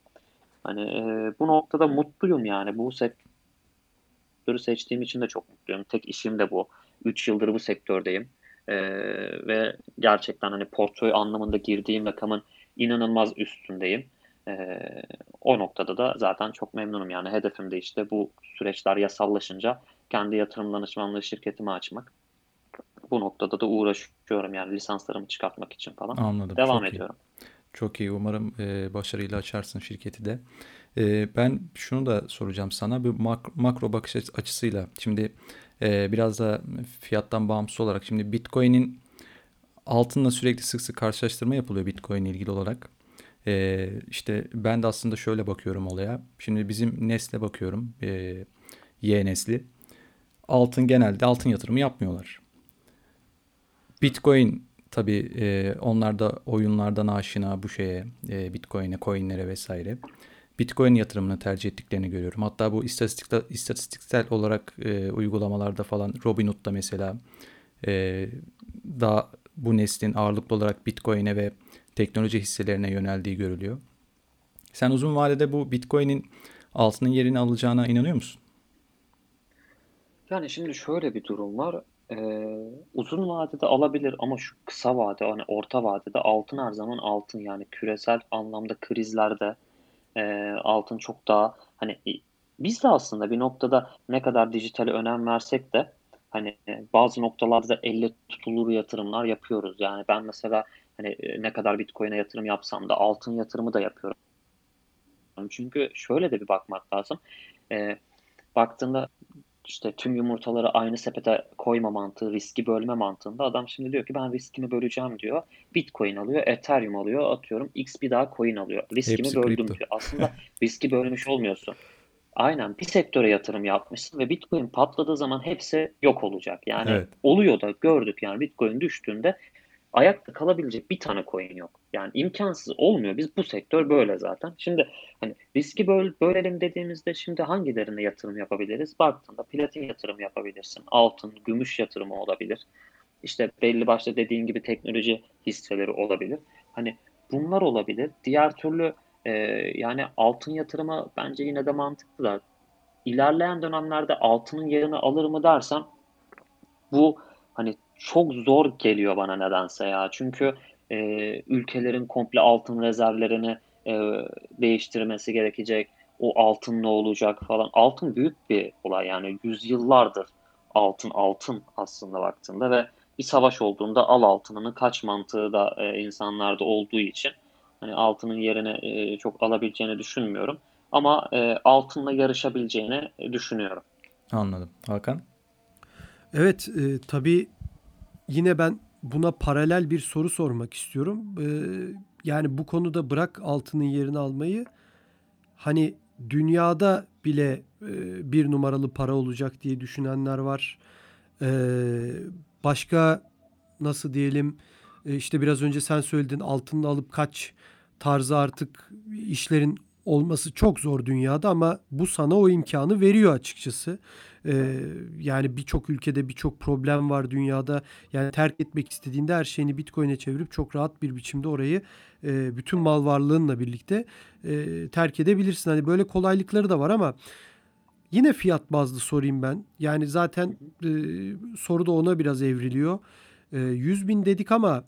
Hani e, bu noktada mutluyum yani bu sektörü seçtiğim için de çok mutluyum. Tek işim de bu. 3 yıldır bu sektördeyim. E, ve gerçekten hani portföy anlamında girdiğim rakamın inanılmaz üstündeyim. E, o noktada da zaten çok memnunum yani hedefim de işte bu süreçler yasallaşınca kendi yatırım danışmanlığı şirketimi açmak. Bu noktada da uğraşıyorum yani lisanslarımı çıkartmak için falan. Anladım. Devam ediyorum. Iyi. Çok iyi. Umarım e, başarıyla açarsın şirketi de. E, ben şunu da soracağım sana. Bir mak- makro bakış açısıyla. Şimdi ee, biraz da fiyattan bağımsız olarak şimdi Bitcoin'in altınla sürekli sık sık karşılaştırma yapılıyor Bitcoin ilgili olarak. Ee, işte ben de aslında şöyle bakıyorum olaya. Şimdi bizim nesle bakıyorum. E, Y nesli. Altın genelde altın yatırımı yapmıyorlar. Bitcoin tabii e, onlar da oyunlardan aşina bu şeye, e, Bitcoin'e, coinlere vesaire. Bitcoin yatırımını tercih ettiklerini görüyorum. Hatta bu istatistikte, istatistiksel olarak e, uygulamalarda falan Robinhood'da mesela e, daha bu neslin ağırlıklı olarak Bitcoin'e ve teknoloji hisselerine yöneldiği görülüyor. Sen uzun vadede bu Bitcoin'in altının yerini alacağına inanıyor musun? Yani şimdi şöyle bir durum var. Ee, uzun vadede alabilir ama şu kısa vade, hani orta vadede altın her zaman altın yani küresel anlamda krizlerde e, altın çok daha hani biz de aslında bir noktada ne kadar dijitale önem versek de hani bazı noktalarda elle tutulur yatırımlar yapıyoruz. Yani ben mesela hani ne kadar Bitcoin'e yatırım yapsam da altın yatırımı da yapıyorum. Çünkü şöyle de bir bakmak lazım. E, baktığında işte tüm yumurtaları aynı sepete koyma mantığı, riski bölme mantığında adam şimdi diyor ki ben riskimi böleceğim diyor. Bitcoin alıyor, Ethereum alıyor, atıyorum X bir daha coin alıyor. Riskimi Hepsi böldüm kripto. diyor. Aslında riski bölmüş olmuyorsun. Aynen bir sektöre yatırım yapmışsın ve Bitcoin patladığı zaman hepsi yok olacak. Yani evet. oluyor da gördük yani Bitcoin düştüğünde ayakta kalabilecek bir tane coin yok. Yani imkansız olmuyor. Biz bu sektör böyle zaten. Şimdi hani riski böl bölelim dediğimizde şimdi hangilerine yatırım yapabiliriz? Baktığında platin yatırım yapabilirsin. Altın, gümüş yatırımı olabilir. İşte belli başta dediğin gibi teknoloji hisseleri olabilir. Hani bunlar olabilir. Diğer türlü e, yani altın yatırımı bence yine de mantıklı da ilerleyen dönemlerde altının yerini alır mı dersem bu hani çok zor geliyor bana nedense ya. Çünkü e, ülkelerin komple altın rezervlerini e, değiştirmesi gerekecek. O altın ne olacak falan. Altın büyük bir olay yani yüzyıllardır altın altın aslında baktığında ve bir savaş olduğunda al altınını kaç mantığı da e, insanlarda olduğu için hani altının yerine e, çok alabileceğini düşünmüyorum. Ama e, altınla yarışabileceğini düşünüyorum. Anladım. Hakan? Evet e, tabii yine ben buna paralel bir soru sormak istiyorum. Ee, yani bu konuda bırak altının yerini almayı hani dünyada bile e, bir numaralı para olacak diye düşünenler var. başka nasıl diyelim işte biraz önce sen söyledin altını alıp kaç tarzı artık işlerin olması çok zor dünyada ama bu sana o imkanı veriyor açıkçası. Ee, yani birçok ülkede birçok problem var dünyada. Yani terk etmek istediğinde her şeyini Bitcoin'e çevirip çok rahat bir biçimde orayı e, bütün mal varlığınla birlikte e, terk edebilirsin. Hani böyle kolaylıkları da var ama yine fiyat bazlı sorayım ben. Yani zaten e, soru da ona biraz evriliyor. E, 100 bin dedik ama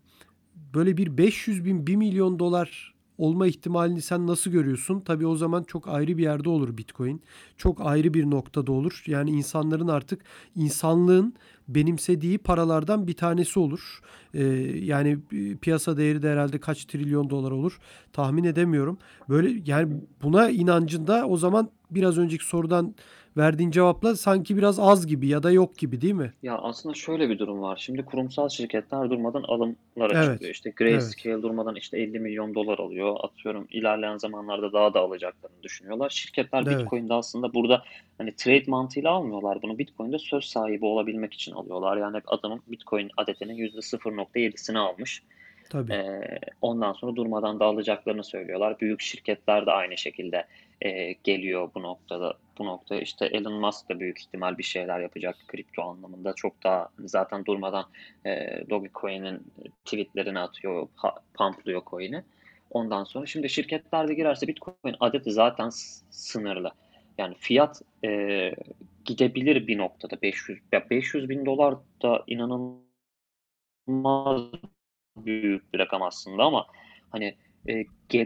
böyle bir 500 bin 1 milyon dolar olma ihtimalini sen nasıl görüyorsun? Tabii o zaman çok ayrı bir yerde olur Bitcoin. Çok ayrı bir noktada olur. Yani insanların artık insanlığın benimsediği paralardan bir tanesi olur. Ee, yani piyasa değeri de herhalde kaç trilyon dolar olur tahmin edemiyorum. Böyle yani buna inancında o zaman biraz önceki sorudan verdiğin cevapla sanki biraz az gibi ya da yok gibi değil mi? Ya aslında şöyle bir durum var. Şimdi kurumsal şirketler durmadan alımlara evet. çıkıyor. İşte Grayscale evet. durmadan işte 50 milyon dolar alıyor. Atıyorum ilerleyen zamanlarda daha da alacaklarını düşünüyorlar. Şirketler evet. Bitcoin'de aslında burada hani trade mantığıyla almıyorlar bunu. Bitcoin'de söz sahibi olabilmek için alıyorlar. Yani adamın Bitcoin adetinin %0.7'sini almış. Tabii. Ee, ondan sonra durmadan da alacaklarını söylüyorlar. Büyük şirketler de aynı şekilde e, geliyor bu noktada. Bu nokta işte Elon Musk da büyük ihtimal bir şeyler yapacak kripto anlamında. Çok daha zaten durmadan e, Dogecoin'in tweetlerini atıyor, pumpluyor coin'i. Ondan sonra şimdi şirketler de girerse Bitcoin adeti zaten sınırlı. Yani fiyat e, gidebilir bir noktada 500 ya 500 bin dolar da inanılmaz büyük bir rakam aslında ama hani e,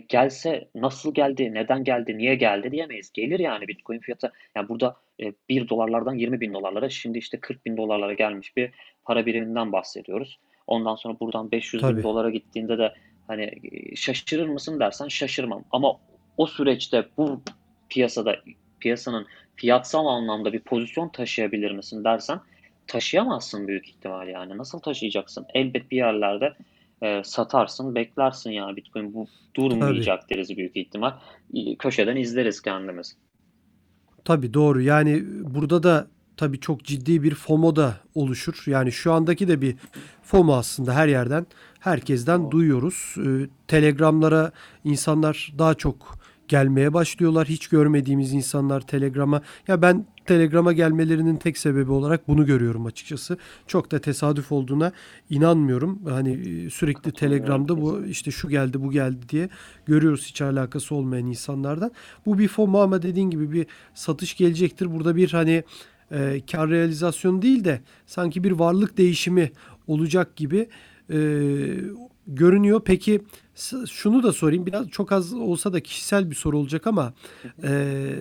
gelse nasıl geldi, neden geldi, niye geldi diyemeyiz. Gelir yani Bitcoin fiyatı. Yani burada e, 1 dolarlardan 20 bin dolarlara şimdi işte 40 bin dolarlara gelmiş bir para biriminden bahsediyoruz. Ondan sonra buradan 500 Tabii. bin dolara gittiğinde de hani e, şaşırır mısın dersen şaşırmam. Ama o süreçte bu piyasada piyasanın fiyatsal anlamda bir pozisyon taşıyabilir misin dersen taşıyamazsın büyük ihtimal yani. Nasıl taşıyacaksın? Elbet bir yerlerde e, satarsın, beklersin yani Bitcoin bu durmayacak Tabii. deriz büyük ihtimal. Köşeden izleriz kendimiz. Tabii doğru. Yani burada da tabii çok ciddi bir FOMO da oluşur. Yani şu andaki de bir FOMO aslında her yerden, herkesten oh. duyuyoruz. Ee, telegramlara insanlar daha çok gelmeye başlıyorlar. Hiç görmediğimiz insanlar Telegram'a. Ya ben Telegram'a gelmelerinin tek sebebi olarak bunu görüyorum açıkçası. Çok da tesadüf olduğuna inanmıyorum. Hani e, sürekli Telegram'da bu işte şu geldi bu geldi diye görüyoruz hiç alakası olmayan insanlardan. Bu bir FOMO ama dediğin gibi bir satış gelecektir. Burada bir hani e, kar realizasyonu değil de sanki bir varlık değişimi olacak gibi e, görünüyor. Peki şunu da sorayım biraz çok az olsa da kişisel bir soru olacak ama e,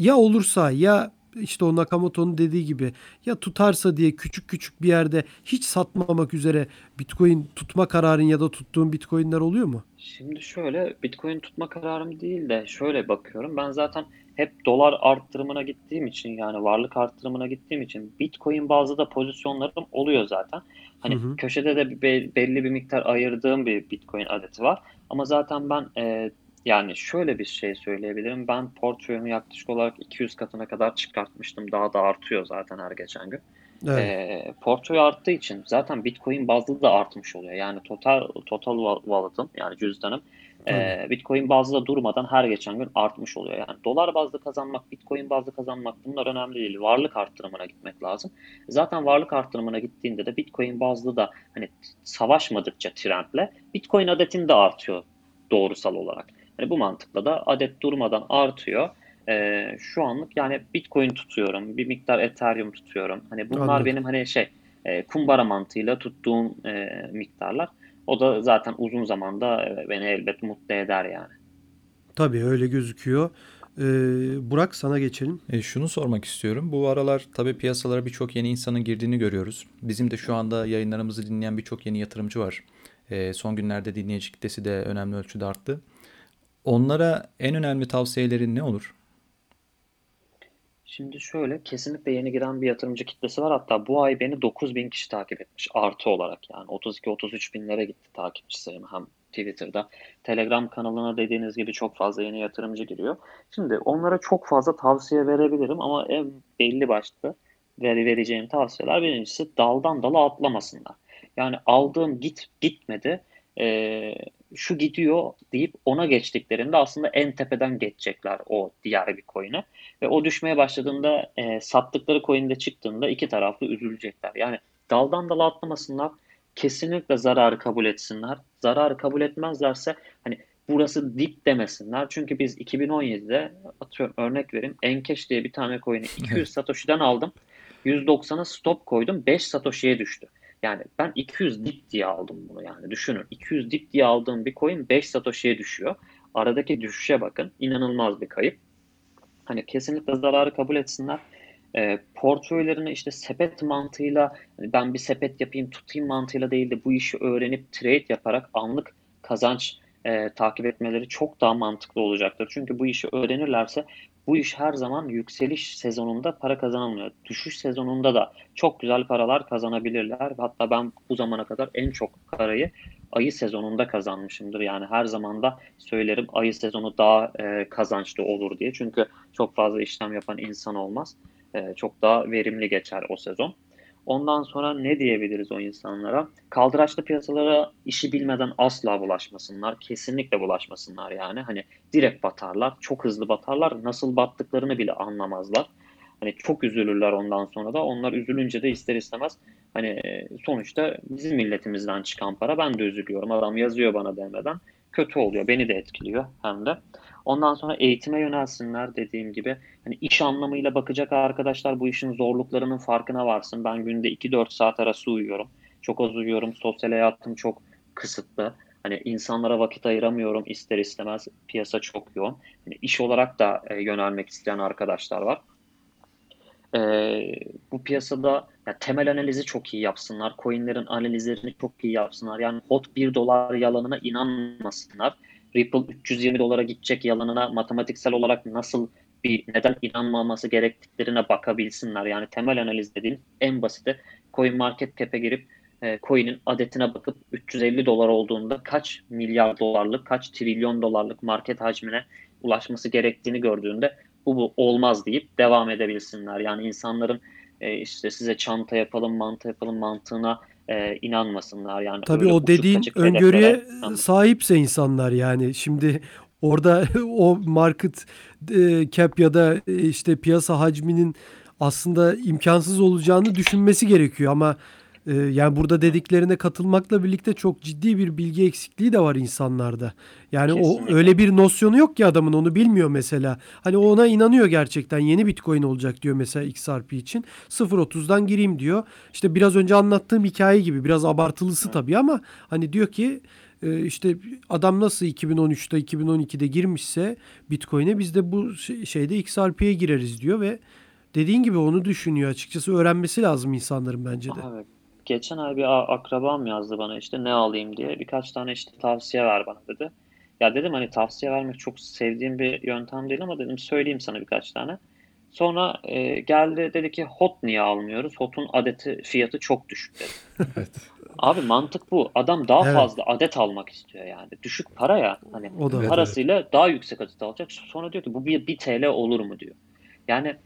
ya olursa ya işte o Nakamoto'nun dediği gibi ya tutarsa diye küçük küçük bir yerde hiç satmamak üzere Bitcoin tutma kararın ya da tuttuğun Bitcoin'ler oluyor mu? Şimdi şöyle Bitcoin tutma kararım değil de şöyle bakıyorum. Ben zaten hep dolar arttırımına gittiğim için yani varlık arttırımına gittiğim için Bitcoin bazı da pozisyonlarım oluyor zaten. Hani hı hı. köşede de belli bir miktar ayırdığım bir Bitcoin adeti var. Ama zaten ben e, yani şöyle bir şey söyleyebilirim. Ben portföyümü yaklaşık olarak 200 katına kadar çıkartmıştım. Daha da artıyor zaten her geçen gün. Evet. E, portföy arttığı için zaten Bitcoin bazlı da artmış oluyor. Yani total total wallet'ım yani cüzdanım e, Bitcoin bazlı da durmadan her geçen gün artmış oluyor. Yani dolar bazlı kazanmak, Bitcoin bazlı kazanmak bunlar önemli değil. Varlık arttırımına gitmek lazım. Zaten varlık arttırımına gittiğinde de Bitcoin bazlı da hani savaşmadıkça trendle Bitcoin adetin de artıyor doğrusal olarak. Hani bu mantıkla da adet durmadan artıyor. Ee, şu anlık yani Bitcoin tutuyorum, bir miktar Ethereum tutuyorum. Hani bunlar Anladım. benim hani şey e, kumbara mantığıyla tuttuğum e, miktarlar. O da zaten uzun zamanda e, beni elbet mutlu eder yani. Tabii öyle gözüküyor. Ee, Burak sana geçelim. E, şunu sormak istiyorum. Bu aralar tabii piyasalara birçok yeni insanın girdiğini görüyoruz. Bizim de şu anda yayınlarımızı dinleyen birçok yeni yatırımcı var. E, son günlerde dinleyici kitlesi de önemli ölçüde arttı. Onlara en önemli tavsiyelerin ne olur? Şimdi şöyle kesinlikle yeni giren bir yatırımcı kitlesi var. Hatta bu ay beni 9 bin kişi takip etmiş artı olarak yani 32-33 binlere gitti takipçi sayım hem Twitter'da. Telegram kanalına dediğiniz gibi çok fazla yeni yatırımcı giriyor. Şimdi onlara çok fazla tavsiye verebilirim ama en belli başlı veri vereceğim tavsiyeler birincisi daldan dala atlamasınlar. Yani aldığım git gitmedi e, şu gidiyor deyip ona geçtiklerinde aslında en tepeden geçecekler o diğer bir coin'e. Ve o düşmeye başladığında e, sattıkları coin'de çıktığında iki taraflı üzülecekler. Yani daldan dala atlamasınlar. Kesinlikle zararı kabul etsinler. Zararı kabul etmezlerse hani burası dip demesinler. Çünkü biz 2017'de atıyorum örnek vereyim Enkeş diye bir tane coin'i 200 Satoshi'den aldım. 190'a stop koydum. 5 Satoshi'ye düştü. Yani ben 200 dip diye aldım bunu yani düşünün. 200 dip diye aldığım bir coin 5 Satoshi'ye düşüyor. Aradaki düşüşe bakın. İnanılmaz bir kayıp. Hani kesinlikle zararı kabul etsinler. E, portföylerini işte sepet mantığıyla hani ben bir sepet yapayım tutayım mantığıyla değil de bu işi öğrenip trade yaparak anlık kazanç e, takip etmeleri çok daha mantıklı olacaktır. Çünkü bu işi öğrenirlerse bu iş her zaman yükseliş sezonunda para kazanılmıyor. Düşüş sezonunda da çok güzel paralar kazanabilirler. Hatta ben bu zamana kadar en çok parayı ayı sezonunda kazanmışımdır. Yani her zaman da söylerim ayı sezonu daha e, kazançlı olur diye. Çünkü çok fazla işlem yapan insan olmaz. E, çok daha verimli geçer o sezon. Ondan sonra ne diyebiliriz o insanlara? Kaldıraçlı piyasalara işi bilmeden asla bulaşmasınlar. Kesinlikle bulaşmasınlar yani. Hani direkt batarlar. Çok hızlı batarlar. Nasıl battıklarını bile anlamazlar. Hani çok üzülürler ondan sonra da. Onlar üzülünce de ister istemez hani sonuçta bizim milletimizden çıkan para ben de üzülüyorum. Adam yazıyor bana demeden. Kötü oluyor. Beni de etkiliyor hem de. Ondan sonra eğitime yönelsinler dediğim gibi. Hani iş anlamıyla bakacak arkadaşlar bu işin zorluklarının farkına varsın. Ben günde 2-4 saat arası uyuyorum. Çok az uyuyorum. Sosyal hayatım çok kısıtlı. Hani insanlara vakit ayıramıyorum ister istemez. Piyasa çok yoğun. Hani iş olarak da e, yönelmek isteyen arkadaşlar var. E, bu piyasada yani temel analizi çok iyi yapsınlar. Coinlerin analizlerini çok iyi yapsınlar. Yani hot 1 dolar yalanına inanmasınlar. Ripple 320 dolara gidecek yalanına matematiksel olarak nasıl bir neden inanmaması gerektiklerine bakabilsinler. Yani temel analiz dediğin en basiti coin market cap'e girip e, coin'in adetine bakıp 350 dolar olduğunda kaç milyar dolarlık, kaç trilyon dolarlık market hacmine ulaşması gerektiğini gördüğünde bu, bu olmaz deyip devam edebilsinler. Yani insanların e, işte size çanta yapalım, mantı yapalım mantığına e, inanmasınlar. Yani Tabii o dediğin öngörüye sahipse insanlar yani şimdi orada o market e, cap ya da e, işte piyasa hacminin aslında imkansız olacağını düşünmesi gerekiyor ama ee, yani burada dediklerine katılmakla birlikte çok ciddi bir bilgi eksikliği de var insanlarda. Yani Kesinlikle. o öyle bir nosyonu yok ki adamın onu bilmiyor mesela. Hani ona inanıyor gerçekten yeni Bitcoin olacak diyor mesela XRP için. 0.30'dan gireyim diyor. İşte biraz önce anlattığım hikaye gibi biraz abartılısı tabii ama hani diyor ki e, işte adam nasıl 2013'te 2012'de girmişse Bitcoin'e biz de bu şeyde XRP'ye gireriz diyor ve dediğin gibi onu düşünüyor açıkçası öğrenmesi lazım insanların bence de. Evet geçen ay bir akrabam yazdı bana işte ne alayım diye. Birkaç tane işte tavsiye ver bana dedi. Ya dedim hani tavsiye vermek çok sevdiğim bir yöntem değil ama dedim söyleyeyim sana birkaç tane. Sonra e, geldi dedi ki hot niye almıyoruz? Hot'un adeti fiyatı çok düşük dedi. evet. Abi mantık bu. Adam daha evet. fazla adet almak istiyor yani. Düşük para ya. Hani o da parasıyla evet. daha yüksek adet alacak. Sonra diyor ki bu bir, bir TL olur mu diyor. Yani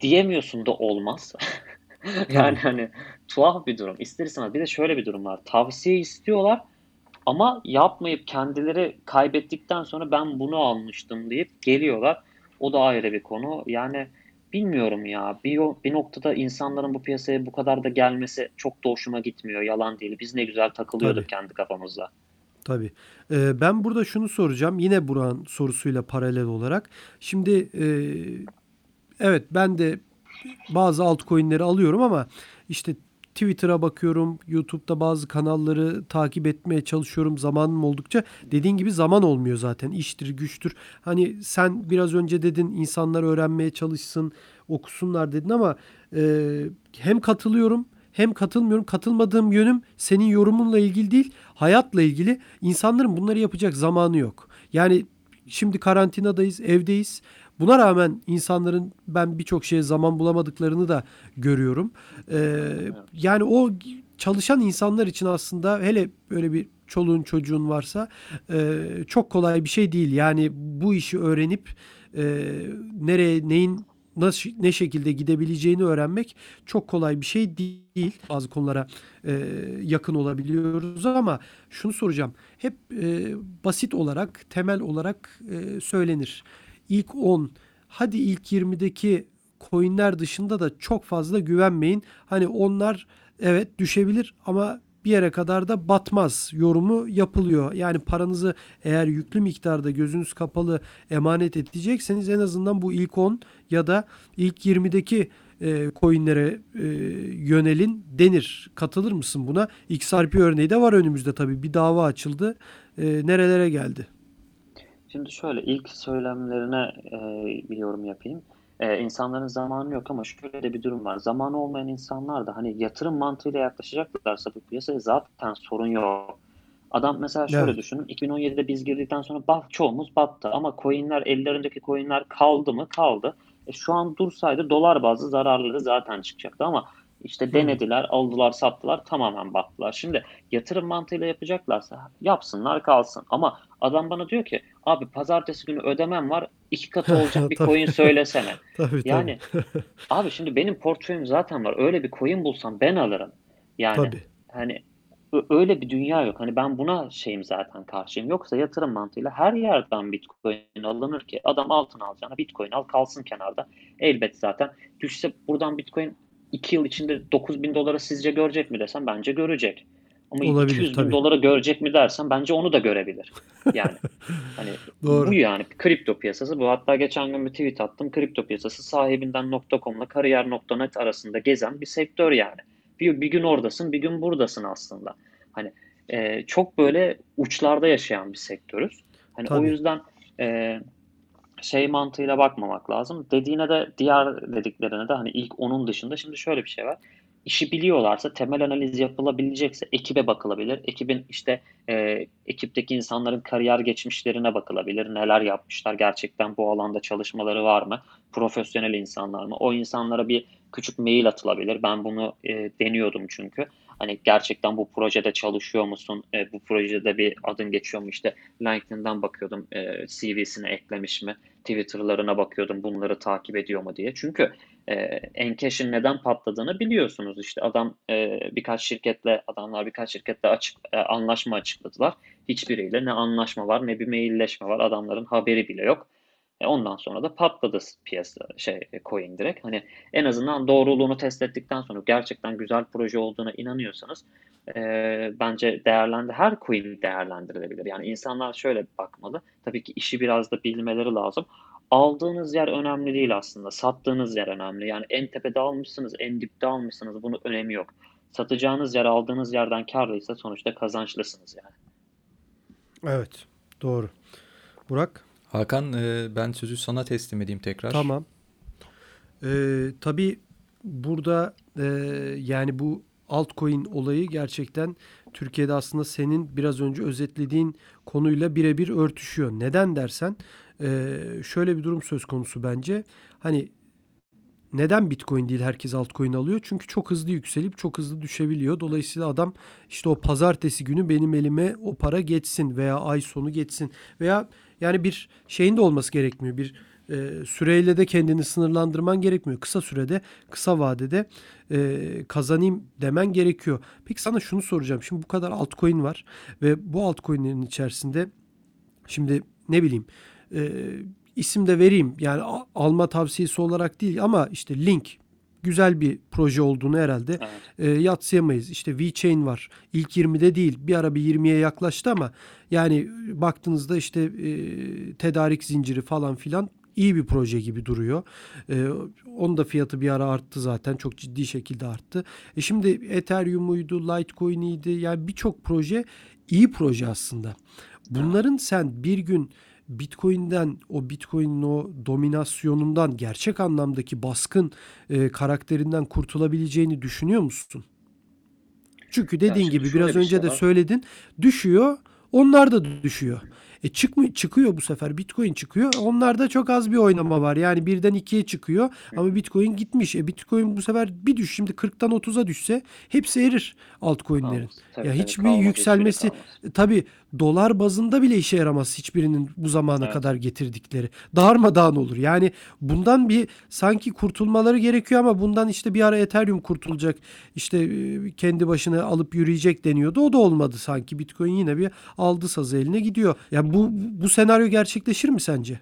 diyemiyorsun da olmaz. yani hani tuhaf bir durum. İster istemez. Bir de şöyle bir durum var. Tavsiye istiyorlar ama yapmayıp kendileri kaybettikten sonra ben bunu almıştım deyip geliyorlar. O da ayrı bir konu. Yani bilmiyorum ya. Bir, bir noktada insanların bu piyasaya bu kadar da gelmesi çok da hoşuma gitmiyor. Yalan değil. Biz ne güzel takılıyorduk Tabii. kendi kafamızda. Tabii. Ee, ben burada şunu soracağım. Yine Burak'ın sorusuyla paralel olarak. Şimdi e, evet ben de bazı altcoin'leri alıyorum ama işte Twitter'a bakıyorum, YouTube'da bazı kanalları takip etmeye çalışıyorum zamanım oldukça. Dediğin gibi zaman olmuyor zaten. İştir, güçtür. Hani sen biraz önce dedin insanlar öğrenmeye çalışsın, okusunlar dedin ama e, hem katılıyorum hem katılmıyorum. Katılmadığım yönüm senin yorumunla ilgili değil, hayatla ilgili. İnsanların bunları yapacak zamanı yok. Yani şimdi karantinadayız, evdeyiz. Buna rağmen insanların ben birçok şeye zaman bulamadıklarını da görüyorum. Ee, yani o çalışan insanlar için aslında hele böyle bir çoluğun çocuğun varsa e, çok kolay bir şey değil. Yani bu işi öğrenip e, nereye neyin nasıl ne şekilde gidebileceğini öğrenmek çok kolay bir şey değil. Bazı konulara e, yakın olabiliyoruz ama şunu soracağım. Hep e, basit olarak, temel olarak e, söylenir. İlk 10, hadi ilk 20'deki coinler dışında da çok fazla güvenmeyin. Hani onlar evet düşebilir ama bir yere kadar da batmaz yorumu yapılıyor. Yani paranızı eğer yüklü miktarda gözünüz kapalı emanet edecekseniz en azından bu ilk 10 ya da ilk 20'deki e, coinlere e, yönelin denir. Katılır mısın buna? XRP örneği de var önümüzde tabii. Bir dava açıldı. E, nerelere geldi? Şimdi şöyle ilk söylemlerine e, bir yorum yapayım. Ee, insanların zamanı yok ama şöyle de bir durum var. Zamanı olmayan insanlar da hani yatırım mantığıyla yaklaşacaklarsa bu piyasaya zaten sorun yok. Adam mesela şöyle evet. düşünün. 2017'de biz girdikten sonra bah, çoğumuz battı ama coinler ellerindeki coinler kaldı mı? Kaldı. E, şu an dursaydı dolar bazlı zararları zaten çıkacaktı ama işte denediler, aldılar, sattılar, tamamen battılar. Şimdi yatırım mantığıyla yapacaklarsa yapsınlar kalsın. Ama adam bana diyor ki abi pazartesi günü ödemem var iki katı olacak bir coin söylesene. tabii, yani tabii. abi şimdi benim portföyüm zaten var. Öyle bir coin bulsam ben alırım. Yani tabii. hani öyle bir dünya yok. Hani ben buna şeyim zaten karşıyım. Yoksa yatırım mantığıyla her yerden bitcoin alınır ki adam altın alacağına bitcoin al kalsın kenarda. Elbet zaten düşse buradan bitcoin 2 yıl içinde 9 bin dolara sizce görecek mi desem bence görecek. Ama Olabilir, 200 bin tabii. dolara görecek mi dersen bence onu da görebilir. Yani hani Doğru. bu yani kripto piyasası bu. Hatta geçen gün bir tweet attım. Kripto piyasası sahibinden .com'la kariyer.net arasında gezen bir sektör yani. Bir, bir gün oradasın, bir gün buradasın aslında. Hani e, çok böyle uçlarda yaşayan bir sektörüz. Hani Tabii. o yüzden e, şey mantığıyla bakmamak lazım. Dediğine de diğer dediklerine de hani ilk onun dışında şimdi şöyle bir şey var. İşi biliyorlarsa temel analiz yapılabilecekse ekibe bakılabilir. Ekibin işte e, ekipteki insanların kariyer geçmişlerine bakılabilir. Neler yapmışlar gerçekten bu alanda çalışmaları var mı? Profesyonel insanlar mı? O insanlara bir küçük mail atılabilir. Ben bunu e, deniyordum çünkü. Hani gerçekten bu projede çalışıyor musun? E, bu projede bir adın geçiyor mu? İşte LinkedIn'den bakıyordum e, CV'sine eklemiş mi? Twitter'larına bakıyordum bunları takip ediyor mu diye. Çünkü e, Encash'in neden patladığını biliyorsunuz. İşte adam e, birkaç şirketle, adamlar birkaç şirketle açık, e, anlaşma açıkladılar. Hiçbiriyle ne anlaşma var ne bir mailleşme var. Adamların haberi bile yok. E ondan sonra da patladı piyasa şey e, coin direkt. Hani en azından doğruluğunu test ettikten sonra gerçekten güzel proje olduğuna inanıyorsanız e, bence değerlendi her coin değerlendirilebilir. Yani insanlar şöyle bakmalı. Tabii ki işi biraz da bilmeleri lazım. Aldığınız yer önemli değil aslında. Sattığınız yer önemli. Yani en tepede almışsınız, en dipte almışsınız. Bunun önemi yok. Satacağınız yer aldığınız yerden karlıysa sonuçta kazançlısınız yani. Evet, doğru. Burak? Hakan e, ben sözü sana teslim edeyim tekrar. Tamam. Ee, tabii burada e, yani bu altcoin olayı gerçekten Türkiye'de aslında senin biraz önce özetlediğin konuyla birebir örtüşüyor. Neden dersen e, şöyle bir durum söz konusu bence. Hani neden Bitcoin değil herkes altcoin alıyor? Çünkü çok hızlı yükselip çok hızlı düşebiliyor. Dolayısıyla adam işte o pazartesi günü benim elime o para geçsin veya ay sonu geçsin veya yani bir şeyin de olması gerekmiyor. Bir e, süreyle de kendini sınırlandırman gerekmiyor. Kısa sürede, kısa vadede e, kazanayım demen gerekiyor. Peki sana şunu soracağım. Şimdi bu kadar altcoin var ve bu altcoin'lerin içerisinde şimdi ne bileyim e, isim de vereyim. Yani alma tavsiyesi olarak değil ama işte Link güzel bir proje olduğunu herhalde evet. e, yatsıyamayız. İşte VeChain var. İlk 20'de değil. Bir ara bir 20'ye yaklaştı ama yani baktığınızda işte e, tedarik zinciri falan filan iyi bir proje gibi duruyor. E, onun da fiyatı bir ara arttı zaten. Çok ciddi şekilde arttı. E şimdi Ethereum'uydu, Litecoin'iydi. Yani birçok proje iyi proje aslında. Bunların sen bir gün Bitcoin'den o Bitcoin'in o dominasyonundan gerçek anlamdaki baskın e, karakterinden kurtulabileceğini düşünüyor musun? Çünkü dediğin gibi biraz önce şey de söyledin. Düşüyor, onlar da düşüyor. E çıkmıyor, çıkıyor bu sefer. Bitcoin çıkıyor. Onlarda çok az bir oynama var. Yani birden ikiye çıkıyor ama Bitcoin gitmiş. E Bitcoin bu sefer bir düş. Şimdi 40'tan 30'a düşse hepsi erir altcoin'lerin. Tabii, ya tabii, hiçbir kalmaz, yükselmesi kalmaz. e, tabii dolar bazında bile işe yaramaz hiçbirinin bu zamana Evet. kadar getirdikleri. Darmadağın olur. Yani bundan bir sanki kurtulmaları gerekiyor ama bundan işte bir ara Ethereum kurtulacak. İşte e, kendi başına alıp yürüyecek deniyordu. O da olmadı sanki. Bitcoin yine bir aldı sazı eline gidiyor. Ya bu bu senaryo gerçekleşir mi sence?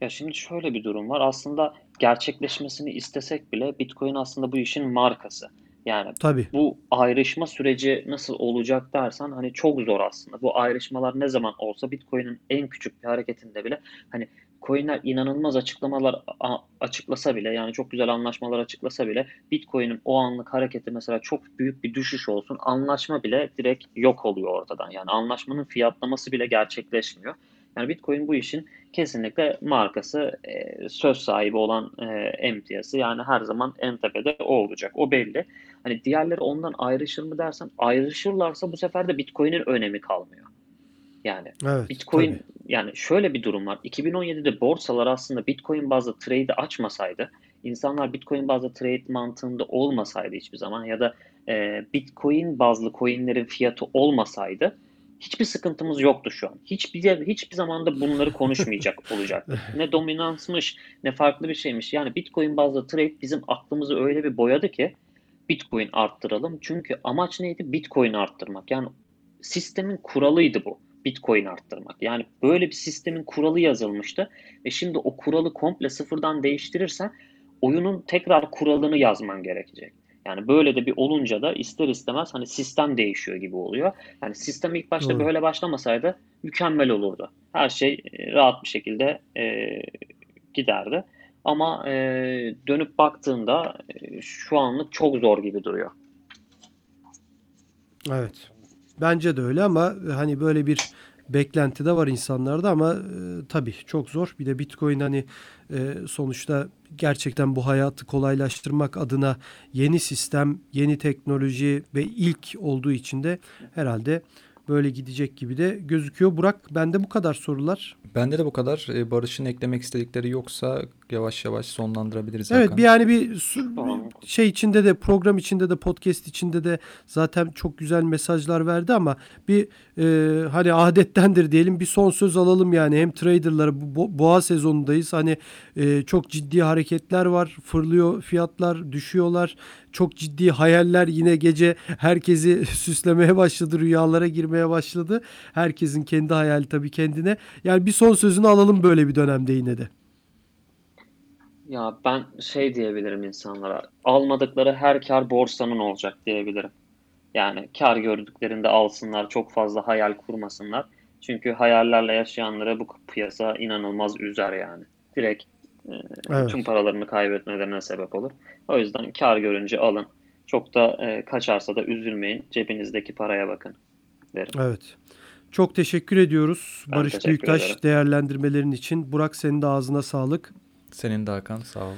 Ya şimdi şöyle bir durum var. Aslında gerçekleşmesini istesek bile Bitcoin aslında bu işin markası. Yani Tabii. bu ayrışma süreci nasıl olacak dersen hani çok zor aslında. Bu ayrışmalar ne zaman olsa Bitcoin'in en küçük bir hareketinde bile hani coinler inanılmaz açıklamalar açıklasa bile yani çok güzel anlaşmalar açıklasa bile Bitcoin'in o anlık hareketi mesela çok büyük bir düşüş olsun anlaşma bile direkt yok oluyor ortadan. Yani anlaşmanın fiyatlaması bile gerçekleşmiyor. Yani Bitcoin bu işin kesinlikle markası, e, söz sahibi olan e, emtiyası. Yani her zaman en tepede o olacak. O belli. Hani diğerleri ondan ayrışır mı dersen ayrışırlarsa bu sefer de Bitcoin'in önemi kalmıyor. Yani Evet. Bitcoin tabii. yani şöyle bir durum var. 2017'de borsalar aslında Bitcoin bazlı trade açmasaydı, insanlar Bitcoin bazlı trade mantığında olmasaydı hiçbir zaman ya da e, Bitcoin bazlı coinlerin fiyatı olmasaydı hiçbir sıkıntımız yoktu şu an. Hiçbir hiçbir zamanda bunları konuşmayacak olacaktık. Ne dominansmış, ne farklı bir şeymiş. Yani Bitcoin bazlı trade bizim aklımızı öyle bir boyadı ki Bitcoin arttıralım. Çünkü amaç neydi? Bitcoin arttırmak. Yani sistemin kuralıydı bu. Bitcoin arttırmak. Yani böyle bir sistemin kuralı yazılmıştı ve şimdi o kuralı komple sıfırdan değiştirirsen oyunun tekrar kuralını yazman gerekecek. Yani böyle de bir olunca da ister istemez hani sistem değişiyor gibi oluyor. Yani sistem ilk başta Doğru. böyle başlamasaydı mükemmel olurdu. Her şey e, rahat bir şekilde e, giderdi. Ama e, dönüp baktığında e, şu anlık çok zor gibi duruyor. Evet. Bence de öyle ama hani böyle bir beklenti de var insanlarda ama e, tabii çok zor. Bir de Bitcoin hani e, sonuçta gerçekten bu hayatı kolaylaştırmak adına yeni sistem, yeni teknoloji ve ilk olduğu için de herhalde böyle gidecek gibi de gözüküyor. Burak bende bu kadar sorular. Bende de bu kadar. Ee, Barış'ın eklemek istedikleri yoksa yavaş yavaş sonlandırabiliriz Evet Hakan. bir yani bir şey içinde de program içinde de podcast içinde de zaten çok güzel mesajlar verdi ama bir e, hani adettendir diyelim bir son söz alalım yani hem traderlara bu bo- boğa sezonundayız hani e, çok ciddi hareketler var fırlıyor fiyatlar düşüyorlar çok ciddi hayaller yine gece herkesi süslemeye başladı rüyalara girmeye başladı herkesin kendi hayali tabii kendine yani bir son sözünü alalım böyle bir dönemde yine de. Ya ben şey diyebilirim insanlara. Almadıkları her kar borsanın olacak diyebilirim. Yani kar gördüklerinde alsınlar, çok fazla hayal kurmasınlar. Çünkü hayallerle yaşayanlara bu piyasa inanılmaz üzer yani. Direkt Evet. tüm paralarını kaybetmelerine sebep olur. O yüzden kar görünce alın. Çok da e, kaçarsa da üzülmeyin. Cebinizdeki paraya bakın derim. Evet. Çok teşekkür ediyoruz Ben Barış teşekkür Büyüktaş ederim. değerlendirmelerin için. Burak senin de ağzına sağlık. Senin de Hakan sağ olun.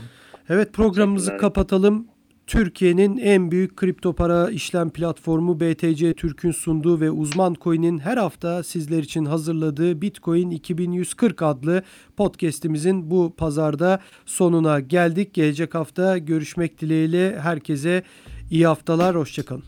Evet programımızı kapatalım. Türkiye'nin en büyük kripto para işlem platformu BTC Türk'ün sunduğu ve Uzman Coin'in her hafta sizler için hazırladığı Bitcoin 2140 adlı podcast'imizin bu pazarda sonuna geldik. Gelecek hafta görüşmek dileğiyle herkese iyi haftalar, hoşçakalın.